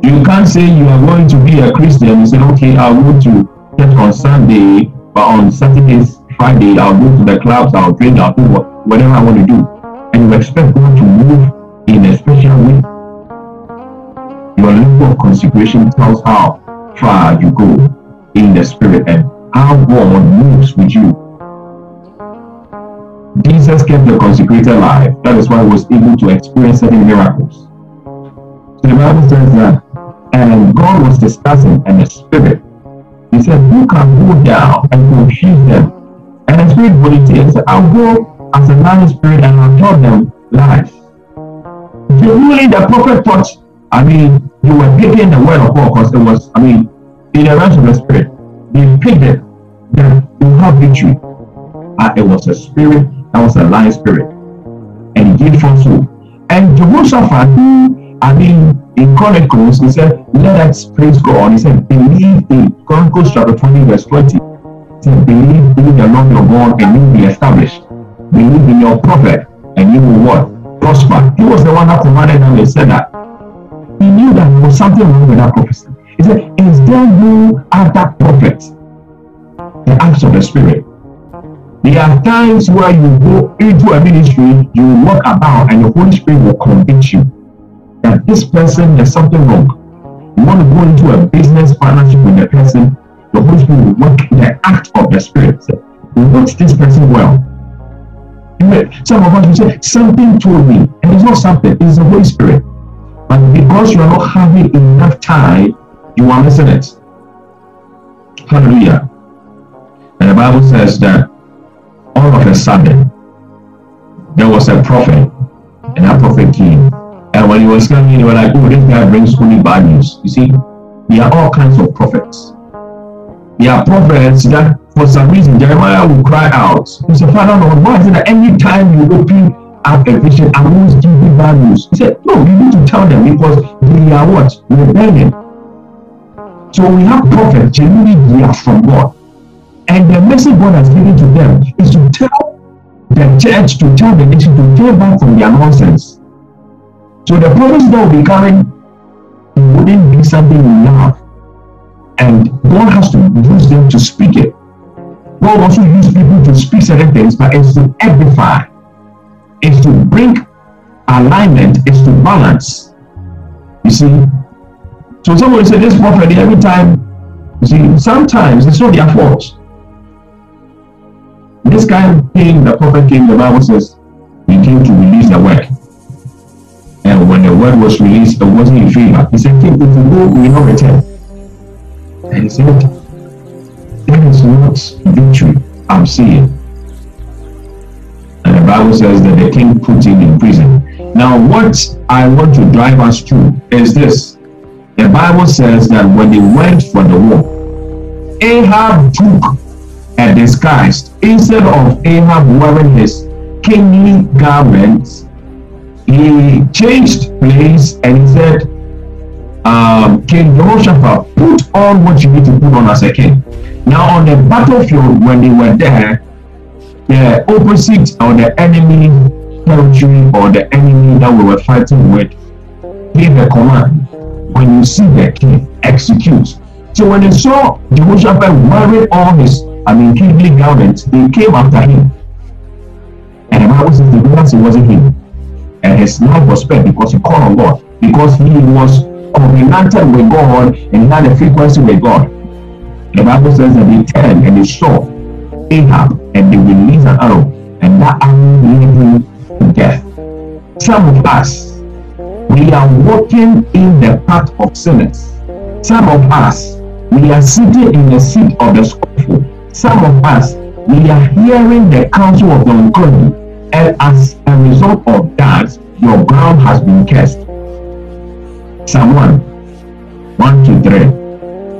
You can't say you are going to be a Christian and say, okay, I'll go to church on Sunday, but on Saturdays, Friday, I'll go to the clubs, I'll drink, I'll do whatever I want to do. And you expect God to move in a special way. Your level of consecration tells how far you go in the spirit and how God moves with you. Jesus kept the consecrated life. That is why he was able to experience certain miracles. So the Bible says that, and God was discussing and the spirit. He said, Who can go down and confuse them? And the spirit volunteered said, I'll go as a lying spirit and I'll tell them lies. The Genuinely, the prophet thought I mean, you were picking the word of God because it was, I mean, in the realms of the spirit, they picked it that you have victory. Uh, it was a spirit that was a lying spirit, and he did false hope. And Jehoshaphat, I mean, in Chronicles, he said, "Let us praise God." He said, "Believe in Chronicles chapter twenty, verse twenty." He said, "Believe in the Lord your God, and you will be established." believe in your prophet and you will what? Prosper. He was the one that commanded them and said that. He knew that there was something wrong with that prophecy. He said, Is there no other prophet? The acts of the Spirit. There are times where you go into a ministry, you walk about, and the Holy Spirit will convince you that this person has something wrong. You want to go into a business partnership with the person, the Holy Spirit will work the act of the Spirit. Watch this person well. Some of us will say, Something told me, and it's not something, it's the Holy Spirit. But because you are not having enough time, you are missing it. Hallelujah. And the Bible says that all of a sudden, there was a prophet, and that prophet came. When he was coming, they were like, oh, this guy brings only bad news. You see, there are all kinds of prophets. There are prophets that, for some reason, Jeremiah will cry out. He said, Father, Lord, why is it that any time you open up a vision, I always give you bad news? He said, No, you need to tell them because they are what? Rebellion. So we have prophets, genuinely they are from God. And the message God has given to them is to tell the church, to tell the nation to turn back from their nonsense. So the prophets that will be coming wouldn't be something we. And God has to use them to speak it. God also use people to speak certain things, but it's to edify, it's to bring alignment, it's to balance. You see? So somebody said this prophet every time, you see, sometimes it's not their fault. This guy came, the prophet came, the Bible says, he came to release the word. And when the word was released, it wasn't in favor. He said, King, if you go, we will return. And he said, That is not victory I'm seeing. And the Bible says that the king put him in prison. Now, what I want to drive us to is this. The Bible says that when they went for the war, Ahab took a disguise. Instead of Ahab wearing his kingly garments, he changed place and he said, um, King Jehoshaphat, put on what you need to put on as a king. Now, on the battlefield, when they were there, the opposite or the enemy territory or the enemy that we were fighting with gave a command when you see the king, execute. So when they saw Jehoshaphat wearing all his, I mean, kingly garments, they came after him. And the Bible says the realize it wasn't him. And his life was spared because he called on God. Because he was covenanted with God and he had a frequency with God. The Bible says that they turned and they saw Ahab and they released an arrow, and that arrow led him to death. Some of us, we are walking in the path of sinners. Some of us, we are sitting in the seat of the scornful. Some of us, we are hearing the counsel of the ungodly, and as a result of that, your ground has been cursed. Psalm 1, 1 to 3.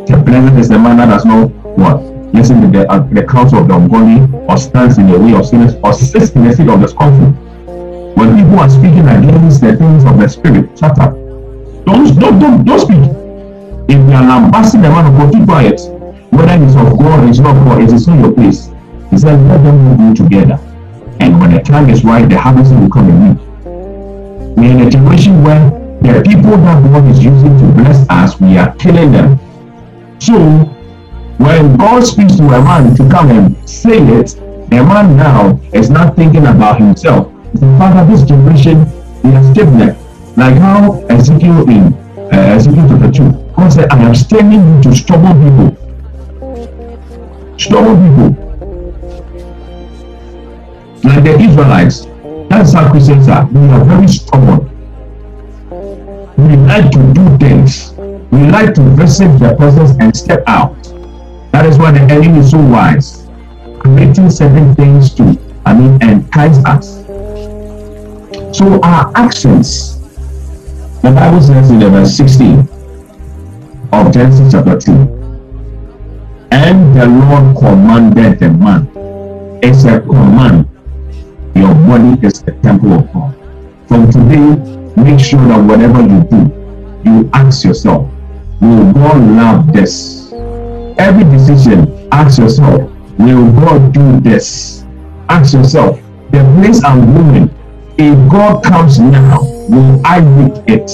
The pleasant is the man that does not what? Listen to the, uh, the counsel of the ungodly, or stands in the way of sinners, or sits in the seat of the scornful. When people are speaking against the things of the spirit, shut up. Don't don't don't, don't speak. If you are lambasting the man of God, keep quiet. Whether it's of God, or it's not God, it is not your place. He said, let them move together. And when the time is right, the harvest will come in. We're in a generation where the people that God is using to bless us, we are killing them. So when God speaks to a man to come and say it, the man now is not thinking about himself. He said, Father, this generation, they are stiff Like how Ezekiel in uh, Ezekiel chapter 2, God said, I am sending you to stubborn people. Stubborn people. Like the Israelites, that's how Christians are. We are very stubborn. We like to do things. We like to visit the persons and step out. That is why the enemy is so wise, creating certain things to, I mean, entice us. So our actions, the Bible says in verse 16 of Genesis chapter 2, and the Lord commanded the man. It's a command your body is the temple of God. From today, make sure that whatever you do, you ask yourself, will God love this? Every decision, ask yourself, will God do this? Ask yourself, the place I'm going, if God comes now, will I make it?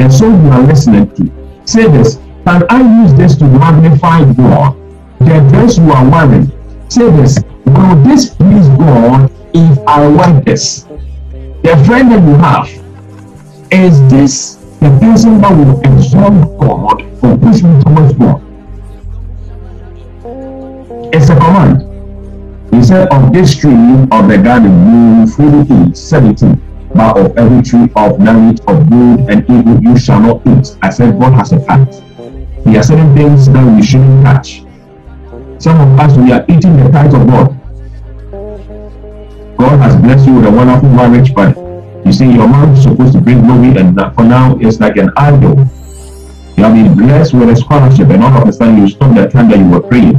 And so you are listening to. Say this. Can I use this to magnify God? The dress you are wearing. Say this. Will this please God if I want this? The friend that you have, is this the person that will exalt God or push me towards God? It's a command. He said, Of this tree of the garden you freely eat. 17. But of every tree of knowledge of good and evil you shall not eat. I said, God has a pact. There are certain things that we shouldn't touch. Some of us, we are eating the tithe of God. God has blessed you with a wonderful marriage, but you see, your marriage is supposed to bring glory, and for now, it's like an idol. You have been blessed with a scholarship, and all of a sudden, you stop the time that you were praying.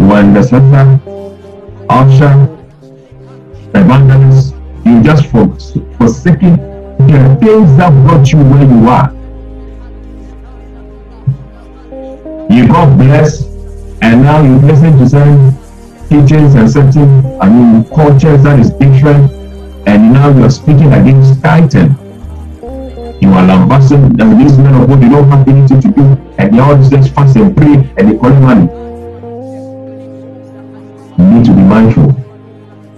You were in the center, usher, evangelist. You just for forsaking the things that brought you where you are. You got blessed, and now you listen to certain teachings and certain, I mean, cultures that is different, and now you are speaking against Titan. You are lambasting the these men of God, you don't have anything to do, and they all just fast and pray, and they call money. You need to be mindful.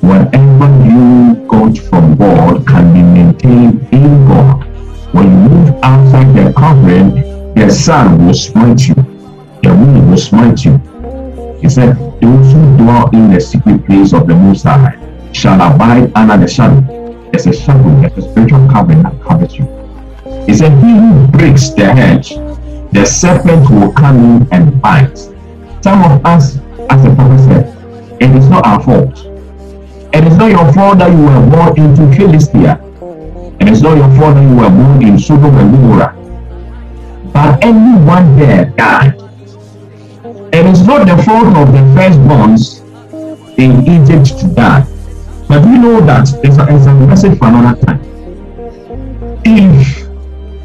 Whatever you got from God can be maintained in God. When you move outside the covering, the sun will smite you, the wind will smite you. He said, Those who dwell in the secret place of the Most High shall abide under the shadow. There's a shadow, there's a spiritual covering that covers you. He said, He who breaks the hedge, the serpent will come in and bite. Some of us, as the prophet said, it is not our fault. It is not your fault that you were born into Philistia. And It is not your fault that you were born in Sodom and Gomorrah. But anyone there died. It is not the fault of the firstborns in Egypt to die. But we know that it's a, it's a message for another time. If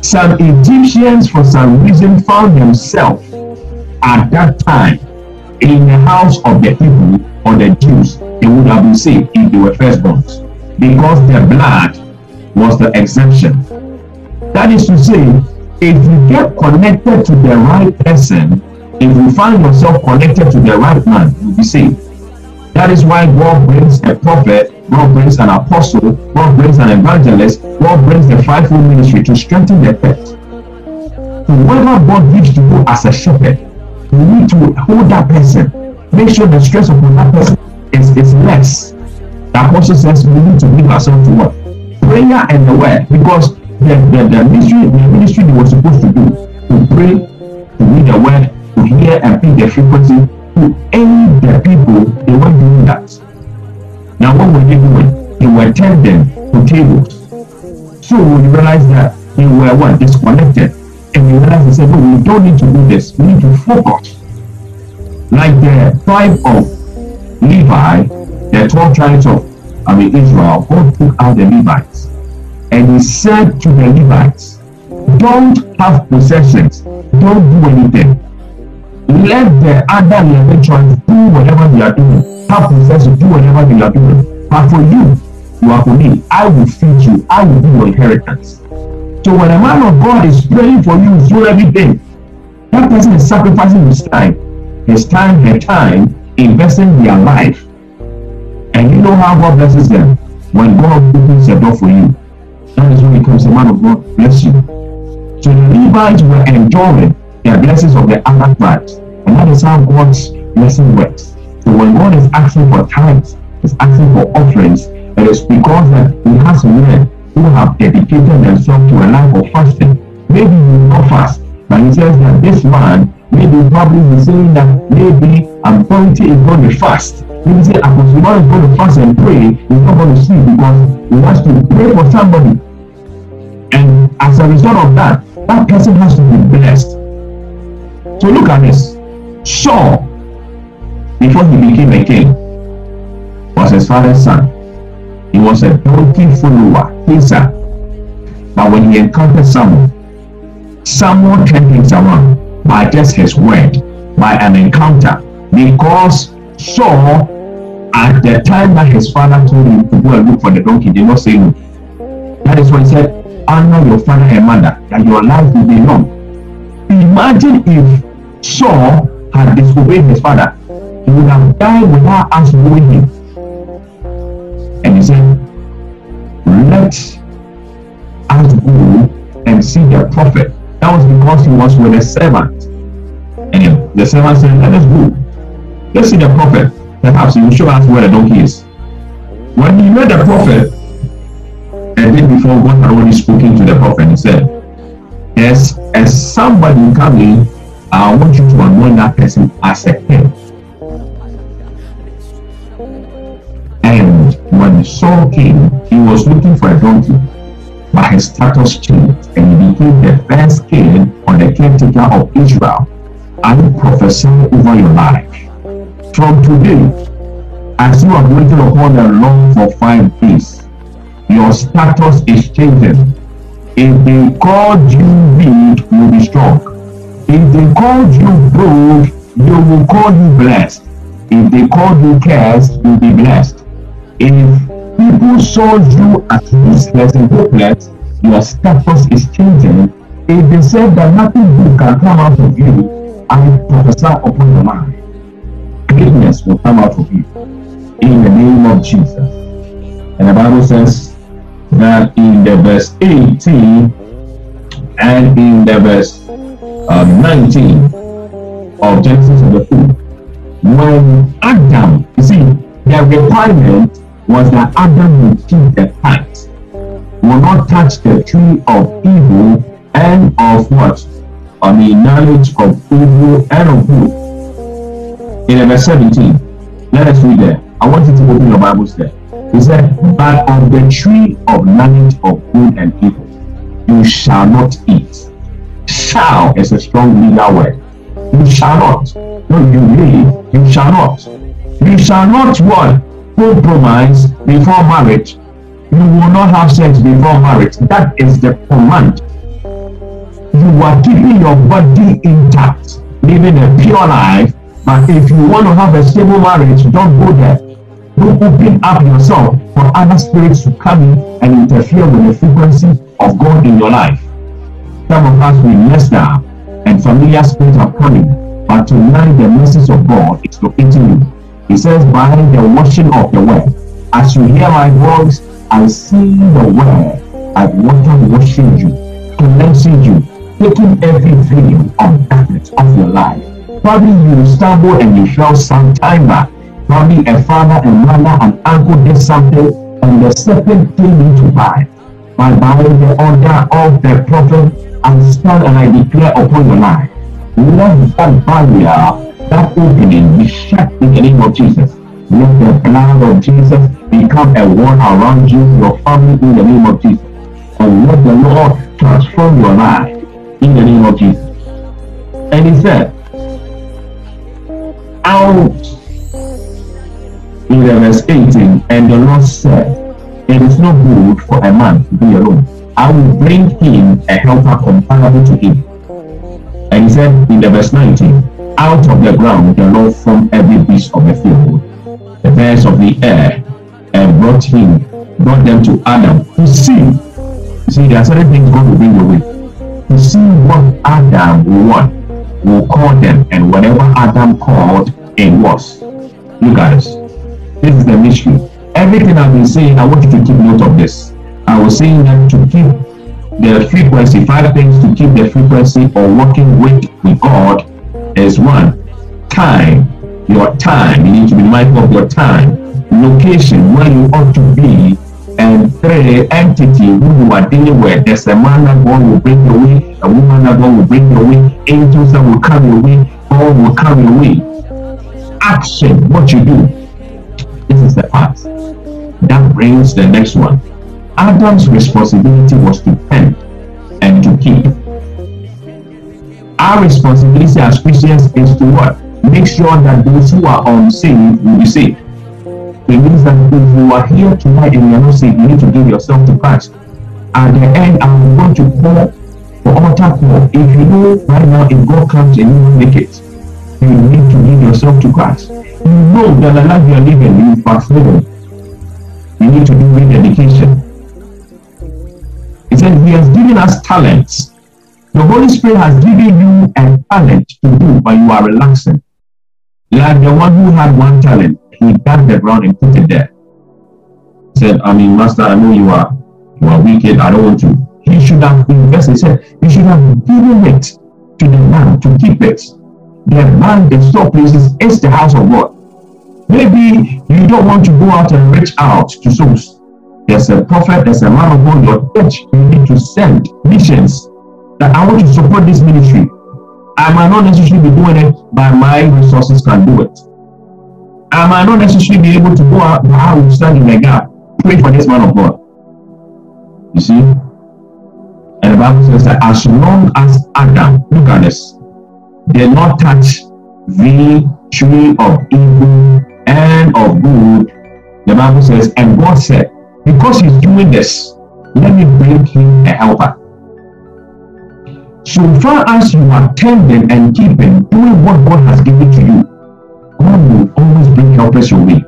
some Egyptians, for some reason, found themselves at that time in the house of the people or the Jews, they would have been saved if they were firstborns because their blood was the exemption. That is to say, if you get connected to the right person, if you find yourself connected to the right man, you'll be saved. That is why God brings a prophet, God brings an apostle, God brings an evangelist, God brings the fivefold ministry to strengthen the faith. Whoever God gives to you as a shepherd, you need to hold that person. Make sure the stress upon that person is, is less. The apostle says we need to give ourselves to what? Prayer and the word. Because the, the, the ministry, the ministry they were supposed to do, to pray, to read the word, to hear and pick the frequency, to aid the people, they weren't doing that. Now what were they doing? They were tending to tables. So we realized that they were what? Disconnected. And we realized they said, no, we don't need to do this. We need to focus. Like the tribe of Levi, the 12 tribes of I mean Israel, God took out the Levites. And he said to the Levites, Don't have possessions, don't do anything. Let the other 11 tribes do whatever they are doing. Have to do whatever they are doing. But for you, you are for me. I will feed you, I will be your inheritance. So when a man of God is praying for you through everything, that person is sacrificing his time, his time, her time, investing their life. And you know how God blesses them when God opens a door for you. That is when he comes, a man of God bless you. So the Levites were enjoying the blessings of the other tribes. And that is how God's blessing works. So when God is asking for tithes, is asking for offerings, it is because that he has men who have dedicated themselves to a life of fasting. Maybe you not fast, but he says that this man maybe probably he's saying that maybe authority is going to fast. Maybe say Apostle is going to fast and pray, he's not going to sleep because he wants to pray for somebody. And as a result of that, that person has to be blessed. So look at this. Saul, before he became a king, was his father's son. He was a donkey follower, Asa. But when he encountered Samuel, Samuel turned things around by just his word, by an encounter, because Saul At the time that his father told him to go and look for the donkey, did not say no. That is why he said, honor your father and mother, that your life will be long. Imagine if Saul had disobeyed his father, he would have died without us knowing him. And he said, Let us go and see the prophet. That was because he was with a servant. And the servant said, Let us go. Let's see the prophet. Perhaps he will show us where the donkey is. When he met the prophet, a day before God had already spoken to the prophet, he said, Yes, as somebody coming, I want you to anoint that person as a king. And when Saul came, he was looking for a donkey, but his status changed and he became the first king or the caretaker of Israel. I prophesy over your life. From today, as you are waiting upon the Lord for five days, your status is changing. If they called you weak, you'll be strong. If they called you broke, they will call you blessed. If they called you cursed, you'll be blessed. If people saw you as useless and hopeless, your status is changing. If they said that nothing good can come out of you, I prophesy upon your mind. Greatness will come out of you. In the name of Jesus. And the Bible says that in the verse 18 and in the verse uh, 19 of Genesis chapter 2, when Adam, you see, the requirement was that Adam would keep the pact, will not touch the tree of evil and of what? On the knowledge of evil and of good. In verse 17, let us read there. I want you to open your Bibles there. He said, But of the tree of knowledge of good and evil, you shall not eat. Shall is a strong legal word. You shall not. No, you may. You shall not. You shall not what? compromise before marriage. You will not have sex before marriage. That is the command. You are keeping your body intact, living a pure life. But if you want to have a stable marriage, don't go there. Don't open up yourself for other spirits to come in and interfere with the frequency of God in your life. Some of us we messed up and familiar spirits are coming. But tonight the message of God is locating you. He says, by the washing of the word. As you hear my voice, I see the word like water washing you, cleansing you, taking every veil of darkness your life. Probably you stumbled and you fell some time back. Probably a father and mother and uncle did something and the serpent came into life. But by the order of the prophet, and stand and I declare upon your life, let that barrier that opening be shut in the name of Jesus. Let the blood of Jesus become a wall around you, your family, in the name of Jesus. And let the Lord transform your life in the name of Jesus. And he said, out in the verse 18, and the Lord said, It is not good for a man to be alone. I will bring him a helper comparable to him. And he said in the verse 19, out of the ground the Lord formed every beast of the field, the birds of the air, and brought him, brought them to Adam to see. See, there are certain things God will bring your way. To see what Adam will want, will call them, and whatever Adam called, it was. Look this. This is the mystery. Everything I've been saying, I want you to keep note of this. I was saying that to keep the frequency, five things to keep the frequency or working with, with God is one, time, your time. You need to be mindful of your time. Location, where you ought to be. And three, entity who you are dealing with. There's a man that God will bring your way, a woman that God will bring your way, angels that will come your way, God will come your way. Action, what you do. This is the past. That brings the next one. Adam's responsibility was to tend and to keep our responsibility as Christians is to what? Make sure that those who are unsaved will be saved. It means that if you are here tonight and you are not saved, you need to give yourself to Christ. At the end, I'm going to call for altar call. If you know right now, if God comes and you will make it, you need to give yourself to Christ. You know that the life you are living, you backslidden. You need to do rededication. He said, He has given us talents. The Holy Spirit has given you a talent to do, but you are relaxing. Like the one who had one talent, he dug the ground and put it there. He said, I mean, Master, I know you are you are wicked, I don't want to. He should have invested, he said, he should have given it to the man to keep it. The man, the store places is the house of God. Maybe you don't want to go out and reach out to souls. There's a prophet, there's a man of God, your church, you need to send missions that I want to support this ministry. I might not necessarily be doing it, but my resources can do it. I might not necessarily be able to go out, but I will stand in the gap, pray for this man of God. You see? And the Bible says that as long as Adam, look at this, did not touch the tree of evil and of good, the Bible says, and God said, because he's doing this, let me bring him a helper. So far as you are tending and keeping, doing what God has given to you, God will always bring helpers your way.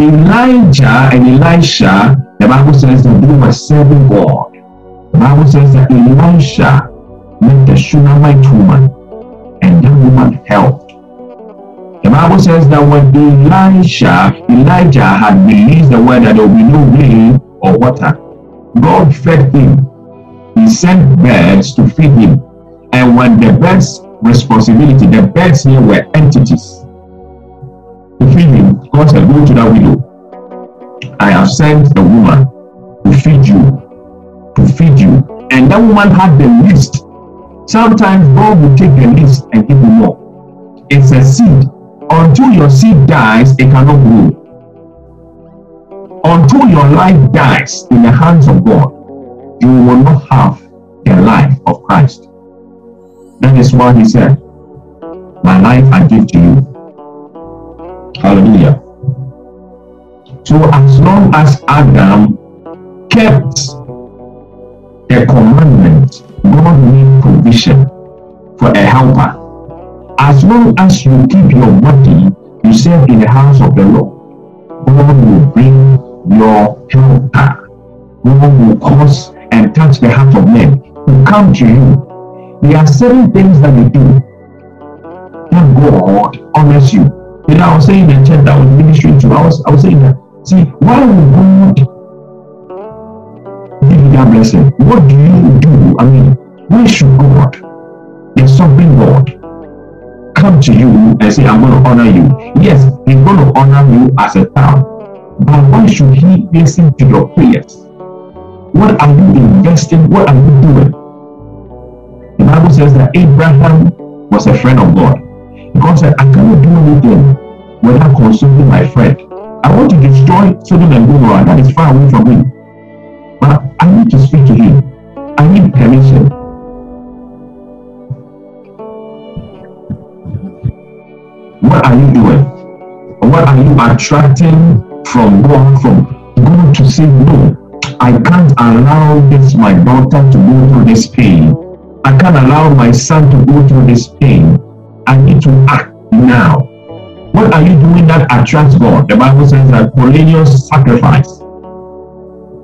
Elijah and Elisha, the Bible says that they were serving God. The Bible says that Elisha met the Shunammite woman, and that woman helped. The Bible says that when Elisha, Elijah had released the word that there will be no rain or water, God fed him. He sent birds to feed him. And when the birds' responsibility, the birds here were entities to feed him, God said, Go to that widow. I have sent the woman to feed you, to feed you. And that woman had the least. Sometimes God will take the least and give you more. It's a seed. Until your seed dies, it cannot grow. Until your life dies in the hands of God, you will not have the life of Christ. That is why he said, My life I give to you. Hallelujah. So as long as Adam kept the commandment, God made provision for a helper. As long as you keep your body, you serve in the house of the Lord, God will bring your helper. God will cause and touch the heart of men to come to you. There are certain things that you do that God honors you. You know, I was saying in the church that I was ministering to, I was, I was saying that, see, why would God that blessing? What do you do? I mean, why should God, the sovereign God, come to you and say, I'm going to honor you? Yes, He's going to honor you as a child, but why should He listen to your prayers? What are you investing? What are you doing? The Bible says that Abraham was a friend of God. God said, I cannot do anything without consulting my friend. I want to destroy Sodom and Gomorrah that is far away from me. But I need to speak to him. I need permission. What are you doing? What are you attracting from God? From God to say, no, I can't allow this, my daughter, to go through this pain. I can't allow my son to go through this pain. I need to act now. What are you doing that attracts God? The Bible says that Cornelius' sacrifice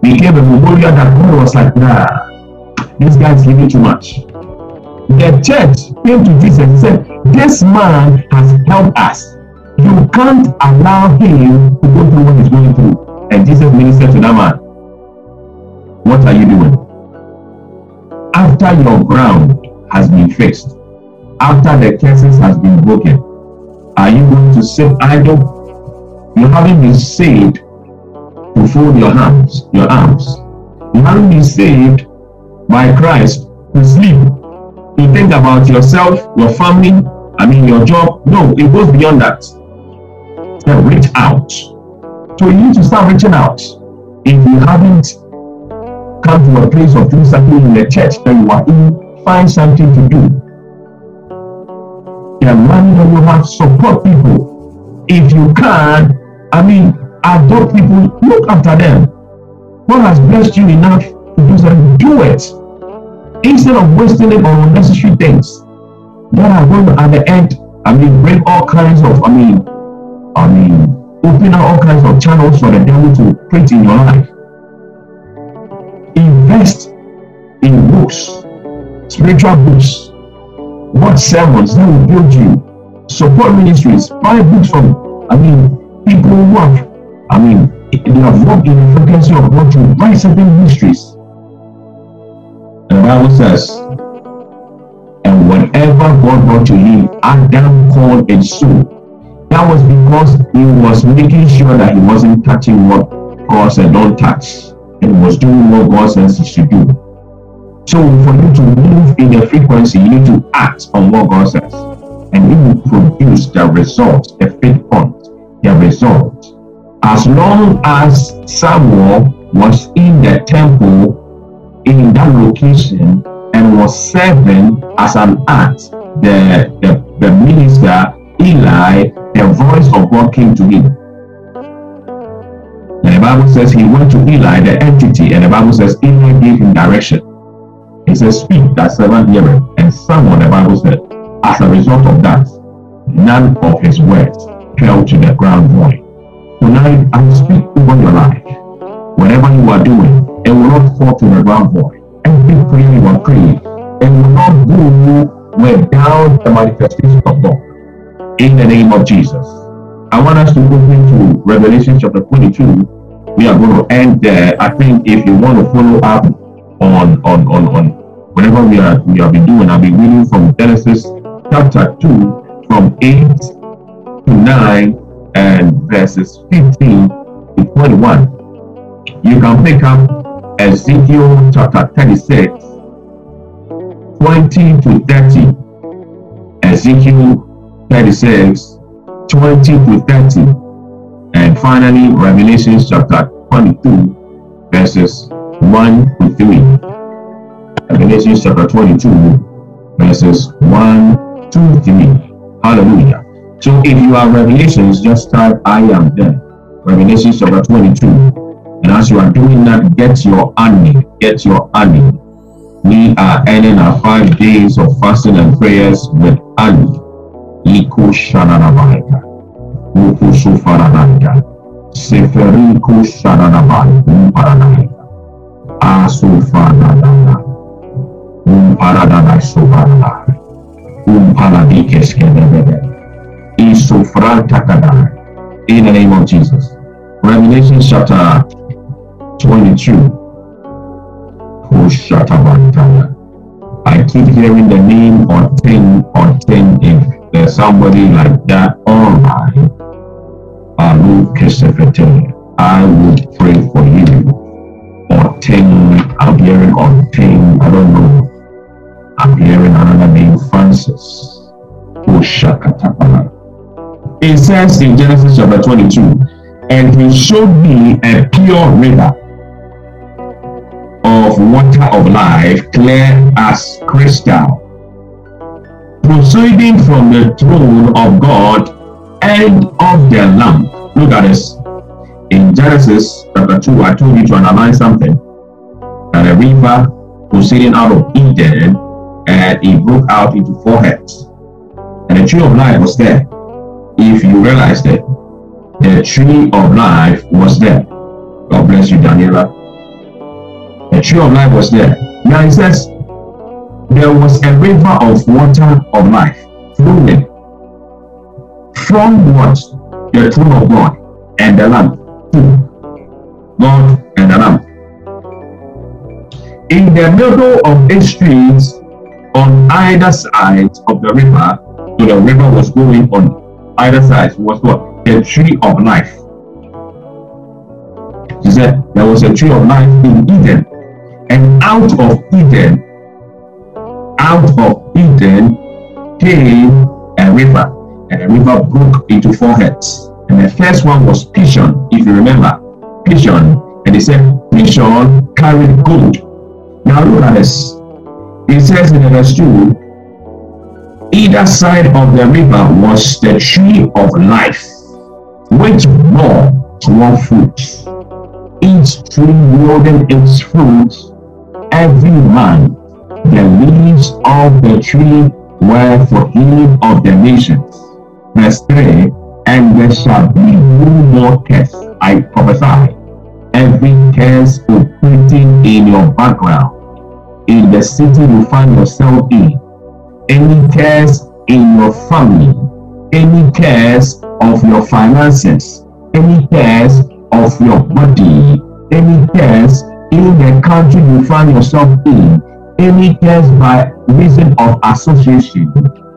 became a memorial that God was like, nah, this guy is giving too much. The church came to Jesus and said, This man has helped us. You can't allow him to go through what he's going through. And Jesus ministered to that man. What are you doing? After your ground has been fixed, after the curses has been broken, are you going to sit idle? You haven't been saved to fold your hands, your arms. You haven't been saved by Christ to sleep, to think about yourself, your family, I mean your job. No, it goes beyond that. So reach out. So you need to start reaching out. If you haven't come to a place of doing something in the church that you are in, find something to do the money that you have, support people. If you can, I mean, adopt people, look after them. God has blessed you enough to do something, do it. Instead of wasting it on unnecessary things that are going to, at the end, I mean, bring all kinds of, I mean, I mean, open up all kinds of channels for the devil to preach in your life. Invest in books, spiritual books. What sermons that will build you? Support ministries. Buy books from, I mean, people who have, I mean, they have worked in the frequency of God to buy certain mysteries. And the Bible says, and whatever God brought to him, Adam called a soul. That was because he was making sure that he wasn't touching what God said, don't touch. And he was doing what God says he should do. So for you to move in the frequency, you need to act on what God says. And it will produce the result, the fit point, the result. As long as Samuel was in the temple in that location and was serving as an act, the, the, the minister Eli, the voice of God came to him. And the Bible says he went to Eli, the entity, and the Bible says Eli gave him direction. He says, Speak that servant heareth. And someone, the Bible said, as a result of that, none of his words fell to the ground void. Tonight, I speak over your life. Whatever you are doing, it will not fall to the ground void. Every prayer you are praying, it will not go without the manifestation of God in the name of Jesus. I want us to go into Revelation chapter 22. We are going to end there. I think if you want to follow up on on on on whatever we are we have been doing, I'll be reading from Genesis chapter 2 from 8 to 9 and verses 15 to 21. You can pick up Ezekiel chapter 36, 20 to 30. Ezekiel 36, 20 to 30. And finally, Revelation chapter 22, verses 1 to 3. Revelation chapter 22, verses 1 to 3. Hallelujah. So if you are Revelations, just type I am there. Revelation chapter 22. And as you are doing that, get your army. Get your army. We are ending our five days of fasting and prayers with army. Iko Shananabaika. Uku Sufaranaika. Seferiku Shananabai. Umparanaika. Asufanadana. Umparadana Sufananaika. Umparadikeskedebebe. Isofrantakadai. In the name of Jesus. Revelation chapter 22. I keep hearing the name or thing or thing if there's somebody like that online, I would pray for you. Or Ting, I'm hearing or Ting, I don't know. I'm hearing another name, Francis. It says in Genesis chapter 22, and he showed me a pure river of water of life, clear as crystal proceeding from the throne of God and of the Lamb. Look at this. In Genesis chapter 2, I told you to analyze something. That a river proceeding out of Eden and it broke out into four heads. And the tree of life was there. If you realize that the tree of life was there. God bless you, Daniela. The tree of life was there. Now it says there was a river of water of life flowing from what? The throne of God and the Lamb. God and the Lamb. In the middle of the streets, on either side of the river, so the river was going on either side, was what? The tree of life. He said there was a tree of life in Eden, and out of Eden out of Eden came a river, and the river broke into four heads. And the first one was Pishon, if you remember. Pishon. And he said Pishon carried gold. Now look at this. It says in the verse 2 either side of the river was the tree of life, which bore twelve fruits. Each tree yielding its fruit every man the leaves of the tree were for healing of the nations. Verse 3 And there shall be no more curse. I prophesy. Every curse operating in your background, in the city you find yourself in, any curse in your family, any curse of your finances, any curse of your body, any curse in the country you find yourself in, any curse by reason of association,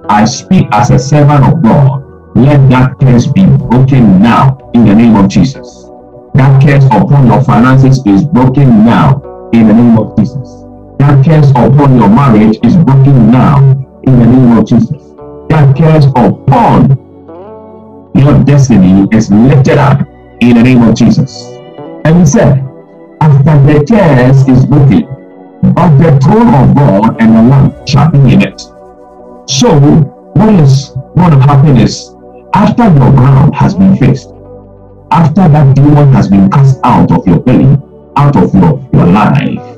I speak as a servant of God. Let that curse be broken now in the name of Jesus. That curse upon your finances is broken now in the name of Jesus. That curse upon your marriage is broken now in the name of Jesus. That curse upon your destiny is lifted up in the name of Jesus. And he said, after the curse is broken, but the throne of God and the Lamb shall be in it. So, what is going to happen is, after your ground has been fixed, after that demon has been cast out of your belly, out of your, your life,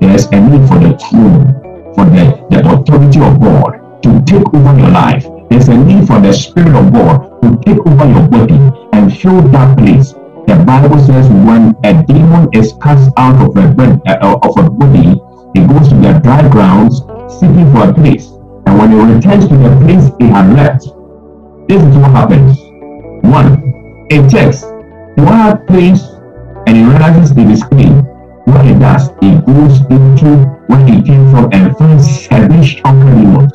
there's a need for the throne, for the, the authority of God to take over your life. There's a need for the Spirit of God to take over your body and fill that place. The Bible says when a demon is cast out of a, uh, of a body, it goes to the dry grounds seeking for a place. And when it returns to the place it had left, this is what happens. One, it takes one place and it realizes it is clean what it does, it goes into where it came from and finds seven stronger demons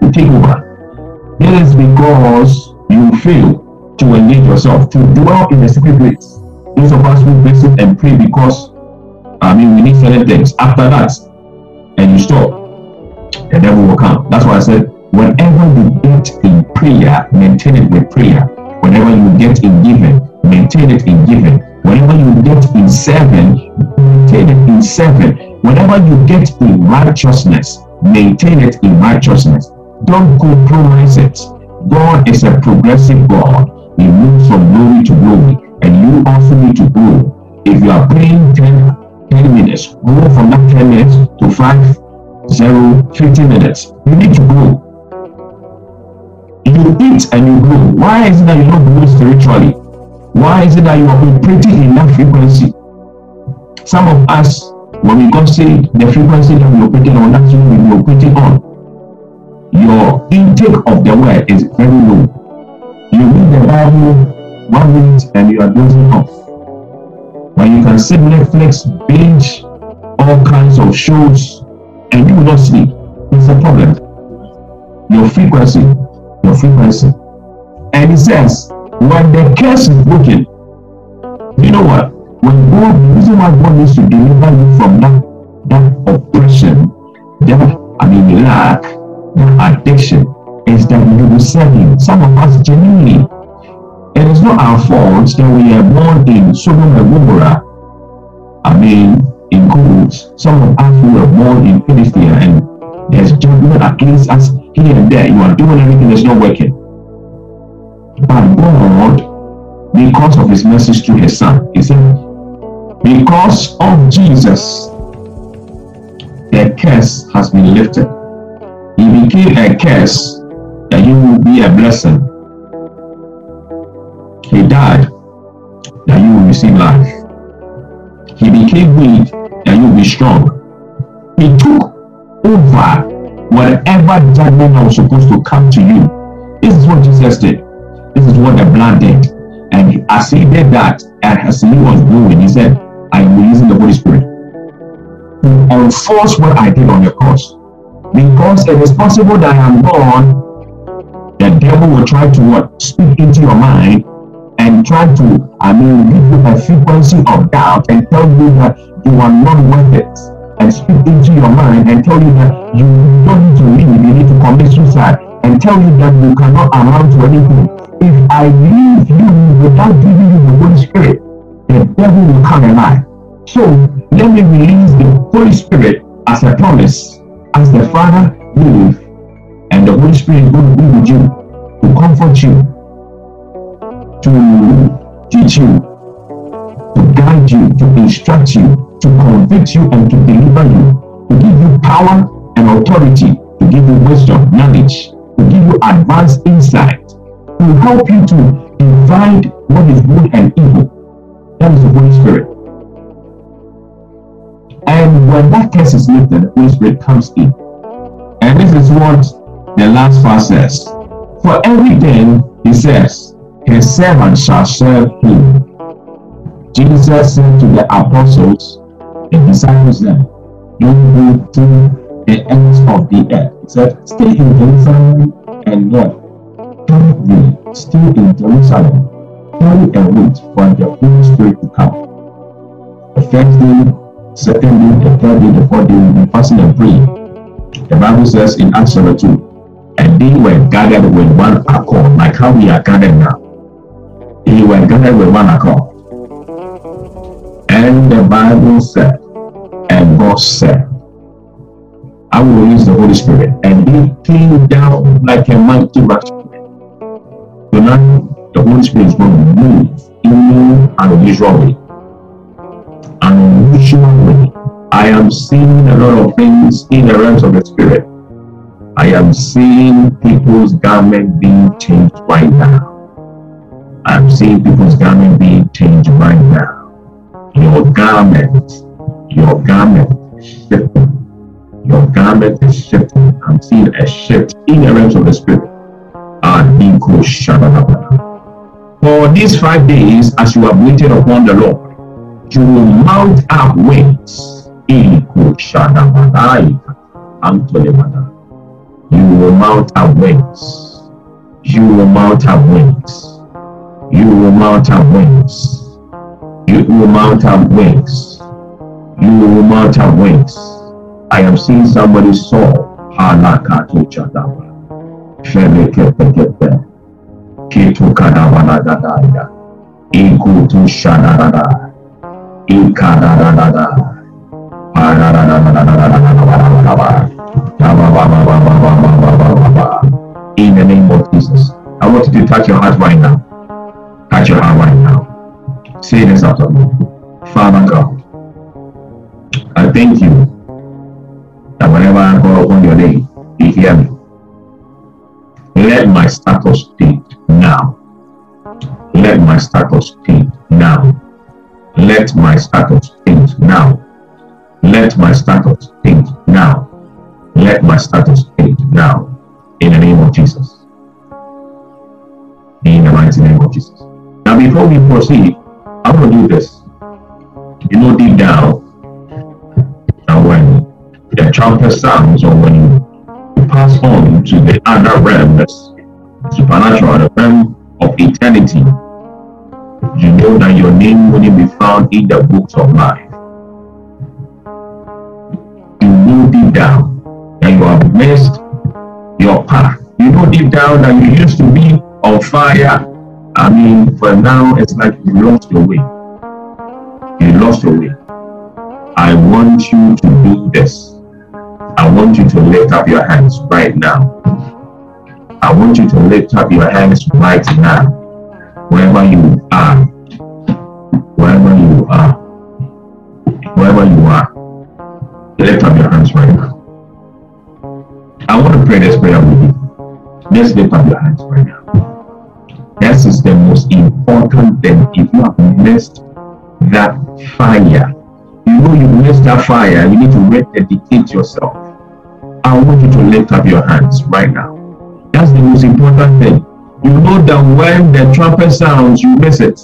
to take over. This is because you fail to engage yourself, to dwell in the secret place. Those of us who visit and pray because I mean we need certain things. After that, and you stop, the devil will come. That's why I said, whenever you get in prayer, maintain it with prayer. Whenever you get in giving, maintain it in giving. Whenever you get in seven, maintain it in seven. Whenever you get in righteousness, maintain it in righteousness. Don't compromise it. God is a progressive God. He moves from glory to glory, and you also need to grow. If you are praying 10, 10 minutes, grow from that 10 minutes to 5, 0, 15 minutes. You need to grow. You eat and you grow. Why is it that you don't grow spiritually? Why is it that you are operating in that frequency? Some of us, when we got saved, the frequency that we are operating on, that's what we operating on. Your intake of the word is very low. You read the Bible one minute and you are dozing off. When you can sit Netflix, binge all kinds of shows, and you will not sleep, it's a problem. Your frequency, your frequency. And it says, when the curse is broken, you know what? when God, the reason why God needs to deliver you from that, that oppression, that, I mean, lack, that addiction, is that you will serve Him. Some of us genuinely, it is not our fault that we are born in Sodom and Gomorrah. I mean, in Goods, some of us who were born in Philistia, and there's judgment against us here and there. You are doing everything that's not working. But God, because of his message to his son, he said, because of Jesus, the curse has been lifted. He became a curse that you will be a blessing. He died that you will receive life. He became weak that you will be strong. He took over whatever judgment was supposed to come to you. This is what Jesus did. This is what the blood did. And as he did that, and as he was going, he said, I am releasing the Holy Spirit hmm. to enforce what I did on the cross. Because it is possible that I am gone, the devil will try to what? Speak into your mind and try to, I mean, give you a frequency of doubt and tell you that you are not worth it. And speak into your mind and tell you that you don't need to live, you need to commit suicide, and tell you that you cannot amount to anything. If I leave you without giving you the Holy Spirit, the devil will come alive. So let me release the Holy Spirit as a promise, as the Father lives, and the Holy Spirit to be with you to comfort you, to teach you, to guide you, to instruct you, to convict you, and to deliver you, to give you power and authority to give you wisdom, knowledge, give you advanced insight, to help you to divide what is good and evil. That is the Holy Spirit. And when that curse is lifted, the Holy Spirit comes in. And this is what the last verse says. For everything, he says, his servant shall serve him. Jesus said to the apostles, the disciples then, don't go to the ends of the earth. He said, stay in Jerusalem and what? Carry stay in Jerusalem. Carry and wait for the Holy Spirit to come. The first day, second day, the third day, the fourth day, we fasting and praying. The Bible says in Acts chapter 2, and they were gathered with one accord, like how we are gathered now. They were gathered with one accord. And the Bible said, and God said, I will release the Holy Spirit. And they came down like a mighty rushing So now the Holy Spirit is going to move in an unusual way. An unusual way. I am seeing a lot of things in the realms of the Spirit. I am seeing people's garment being changed right now. I'm seeing people's garment being changed right now. Your garment, your garment. Your garment is shifting. I'm seeing a shift in the realms of the spirit. For these five days, as you have waited upon the Lord, you will mount up wings. You will mount up wings. You will mount up wings. You will mount up wings you will mount up wings. You will mount up wings. I am seeing somebody saw halakatu chadaba. Felekepekepe. Kitu kadabana dadaya. Ikutu shadadada. Ikadadadada. In the name of Jesus. I want you to touch your heart right now. Touch your heart right now. Say this after me. Father God, I thank you I call upon your name, you hear me. Let my status change now. Let my status change now. Let my status change now. Let my status change now. Let my status change now. In the name of Jesus. In the mighty name of Jesus. Now, before we proceed, I'm gonna do this. You know, deep down, when the trumpet sounds, or when you pass on to the other realm, that's supernatural, the realm of eternity, you know that your name will be found in the books of life. You know deep down that you have missed your path. You know deep down that you used to be on fire I mean, for now, it's like you lost your way. You lost your way. I want you to do this. I want you to lift up your hands right now. I want you to lift up your hands right now. Wherever you are. Wherever you are. Wherever you are. Lift up your hands right now. I want to pray this prayer with you. Just lift up your hands right now. This is the most important thing. If you have missed that fire, you know you missed that fire, you need to rededicate yourself. I want you to lift up your hands right now. That's the most important thing. You know that when the trumpet sounds, you miss it.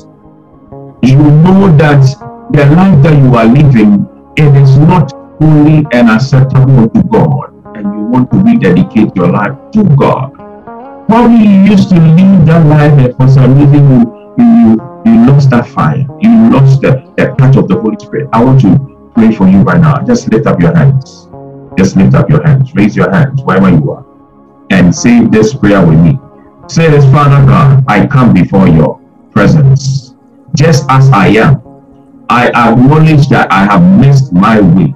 You know that the life that you are living, it is not holy and acceptable to God, and you want to rededicate your life to God. Probably you used to live that life and for some reason you, you, you lost that fire. You lost the, the touch of the Holy Spirit. I want to pray for you right now. Just lift up your hands. Just lift up your hands. Raise your hands wherever you are. And say this prayer with me. Say this, Father God, I come before your presence. Just as I am, I acknowledge that I have missed my way.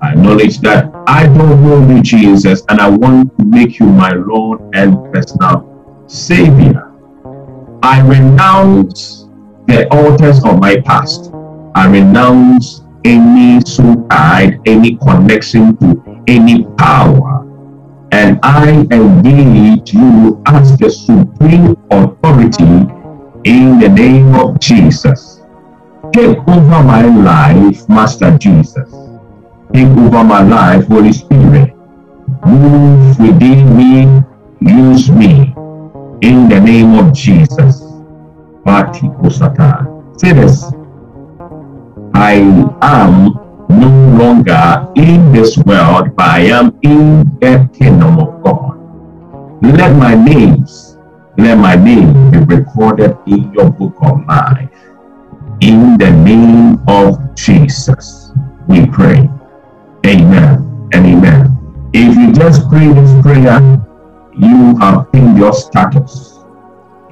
I acknowledge that I don't know you, Jesus, and I want to make you my Lord and personal Savior. I renounce the altars of my past. I renounce any soul tied, any connection to any power. and I engage you as the supreme authority in the name of Jesus. Take over my life, Master Jesus. Take over my life, Holy Spirit. Move within me, use me in the name of Jesus. Say this. I am no longer in this world, but I am in the kingdom of God. Let my names, let my name be recorded in your book of life. In the name of Jesus, we pray. Amen and amen. If you just pray this prayer, you have changed your status.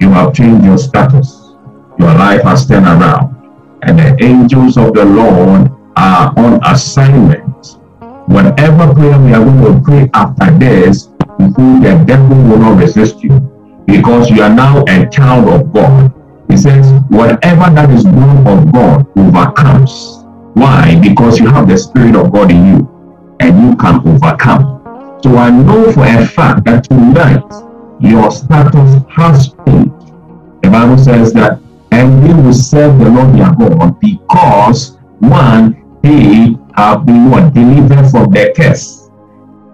You have changed your status. Your life has turned around. And the angels of the Lord are on assignment. Whatever prayer we are going to pray after this, the devil will not resist you because you are now a child of God. He says, whatever that is born of God overcomes. Why? Because you have the Spirit of God in you and you can overcome. So I know for a fact that tonight your status has changed. The Bible says that, and we will serve the Lord your God because one, they have been what delivered from their curse.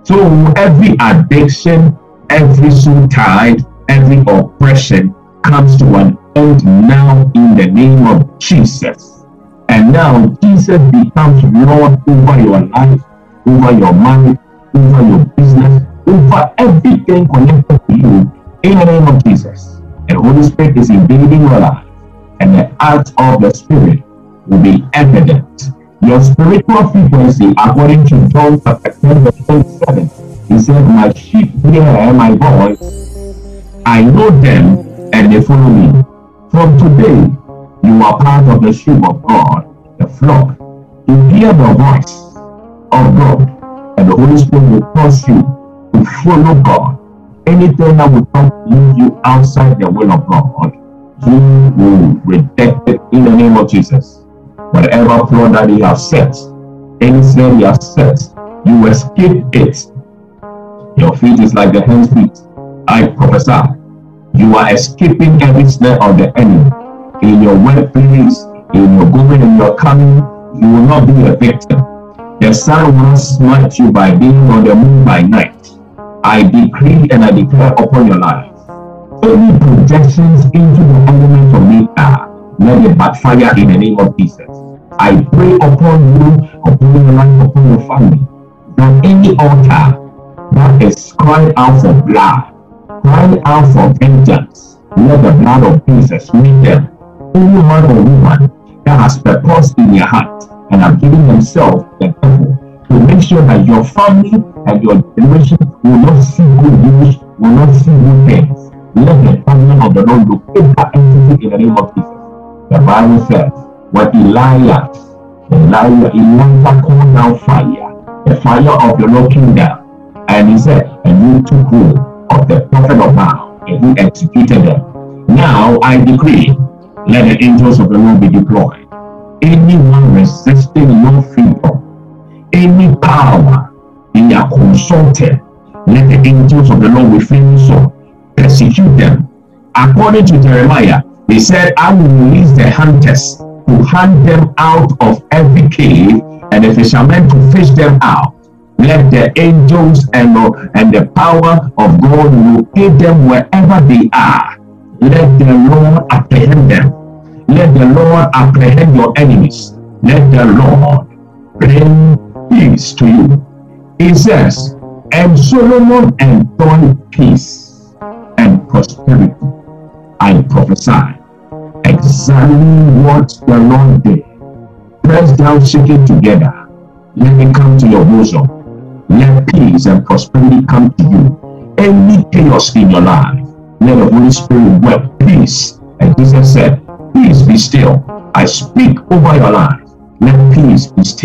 So every addiction, every tied, every oppression comes to an end now in the name of Jesus. And now Jesus becomes Lord over your life, over your mind, over your business, over everything connected to you in the name of Jesus. And Holy Spirit is invading your life, and the act of the Spirit will be evident your spiritual frequency, according to John chapter 10, verse 27, he said, My sheep hear my voice, I know them, and they follow me. From today, you are part of the sheep of God, the flock. You hear the voice of God, and the Holy Spirit will cause you to follow God. Anything that will come lead you outside the will of God, you will reject it in the name of Jesus. Whatever floor that he have set, any snare he have set, you escape it. Your feet is like the hen's feet. I prophesy. You are escaping every snare of the enemy. In your workplace, in your going and your coming, you will not be a victim. The sun will not smite you by being on the moon by night. I decree and I declare upon your life. Any projections into the element of nature let it backfire in the name of Jesus. I pray upon you, upon your life, upon your family, that any altar that is crying out for blood, crying out for vengeance, let the blood of Jesus meet them. Any man or woman that has purpose in your heart and have given themselves the devil to make sure that your family and your generation will not see good news, will not see good things. Let the family of the Lord locate that entity in the name of Jesus. The Bible says, when Elijah, Elijah, Elijah called down fire, the fire of the Lord came down, and he said, and you took hold of the prophet of Baal, and he executed them. Now I decree, let the angels of the Lord be deployed. Anyone resisting your freedom, any power in your consulted, let the angels of the Lord with flaming sword persecute them. According to Jeremiah he said, I will release the hunters to hunt them out of every cave and the fishermen to fish them out. Let the angels and, and the power of God locate them wherever they are. Let the Lord apprehend them. Let the Lord apprehend your enemies. Let the Lord bring peace to you. He says, and Solomon enjoyed peace and prosperity. I prophesy exactly what the Lord did. Press down, shake it together. Let it come to your bosom. Let peace and prosperity come to you. Any chaos in your life, let the Holy Spirit work peace. And Jesus said, Peace be still. I speak over your life. Let peace be still.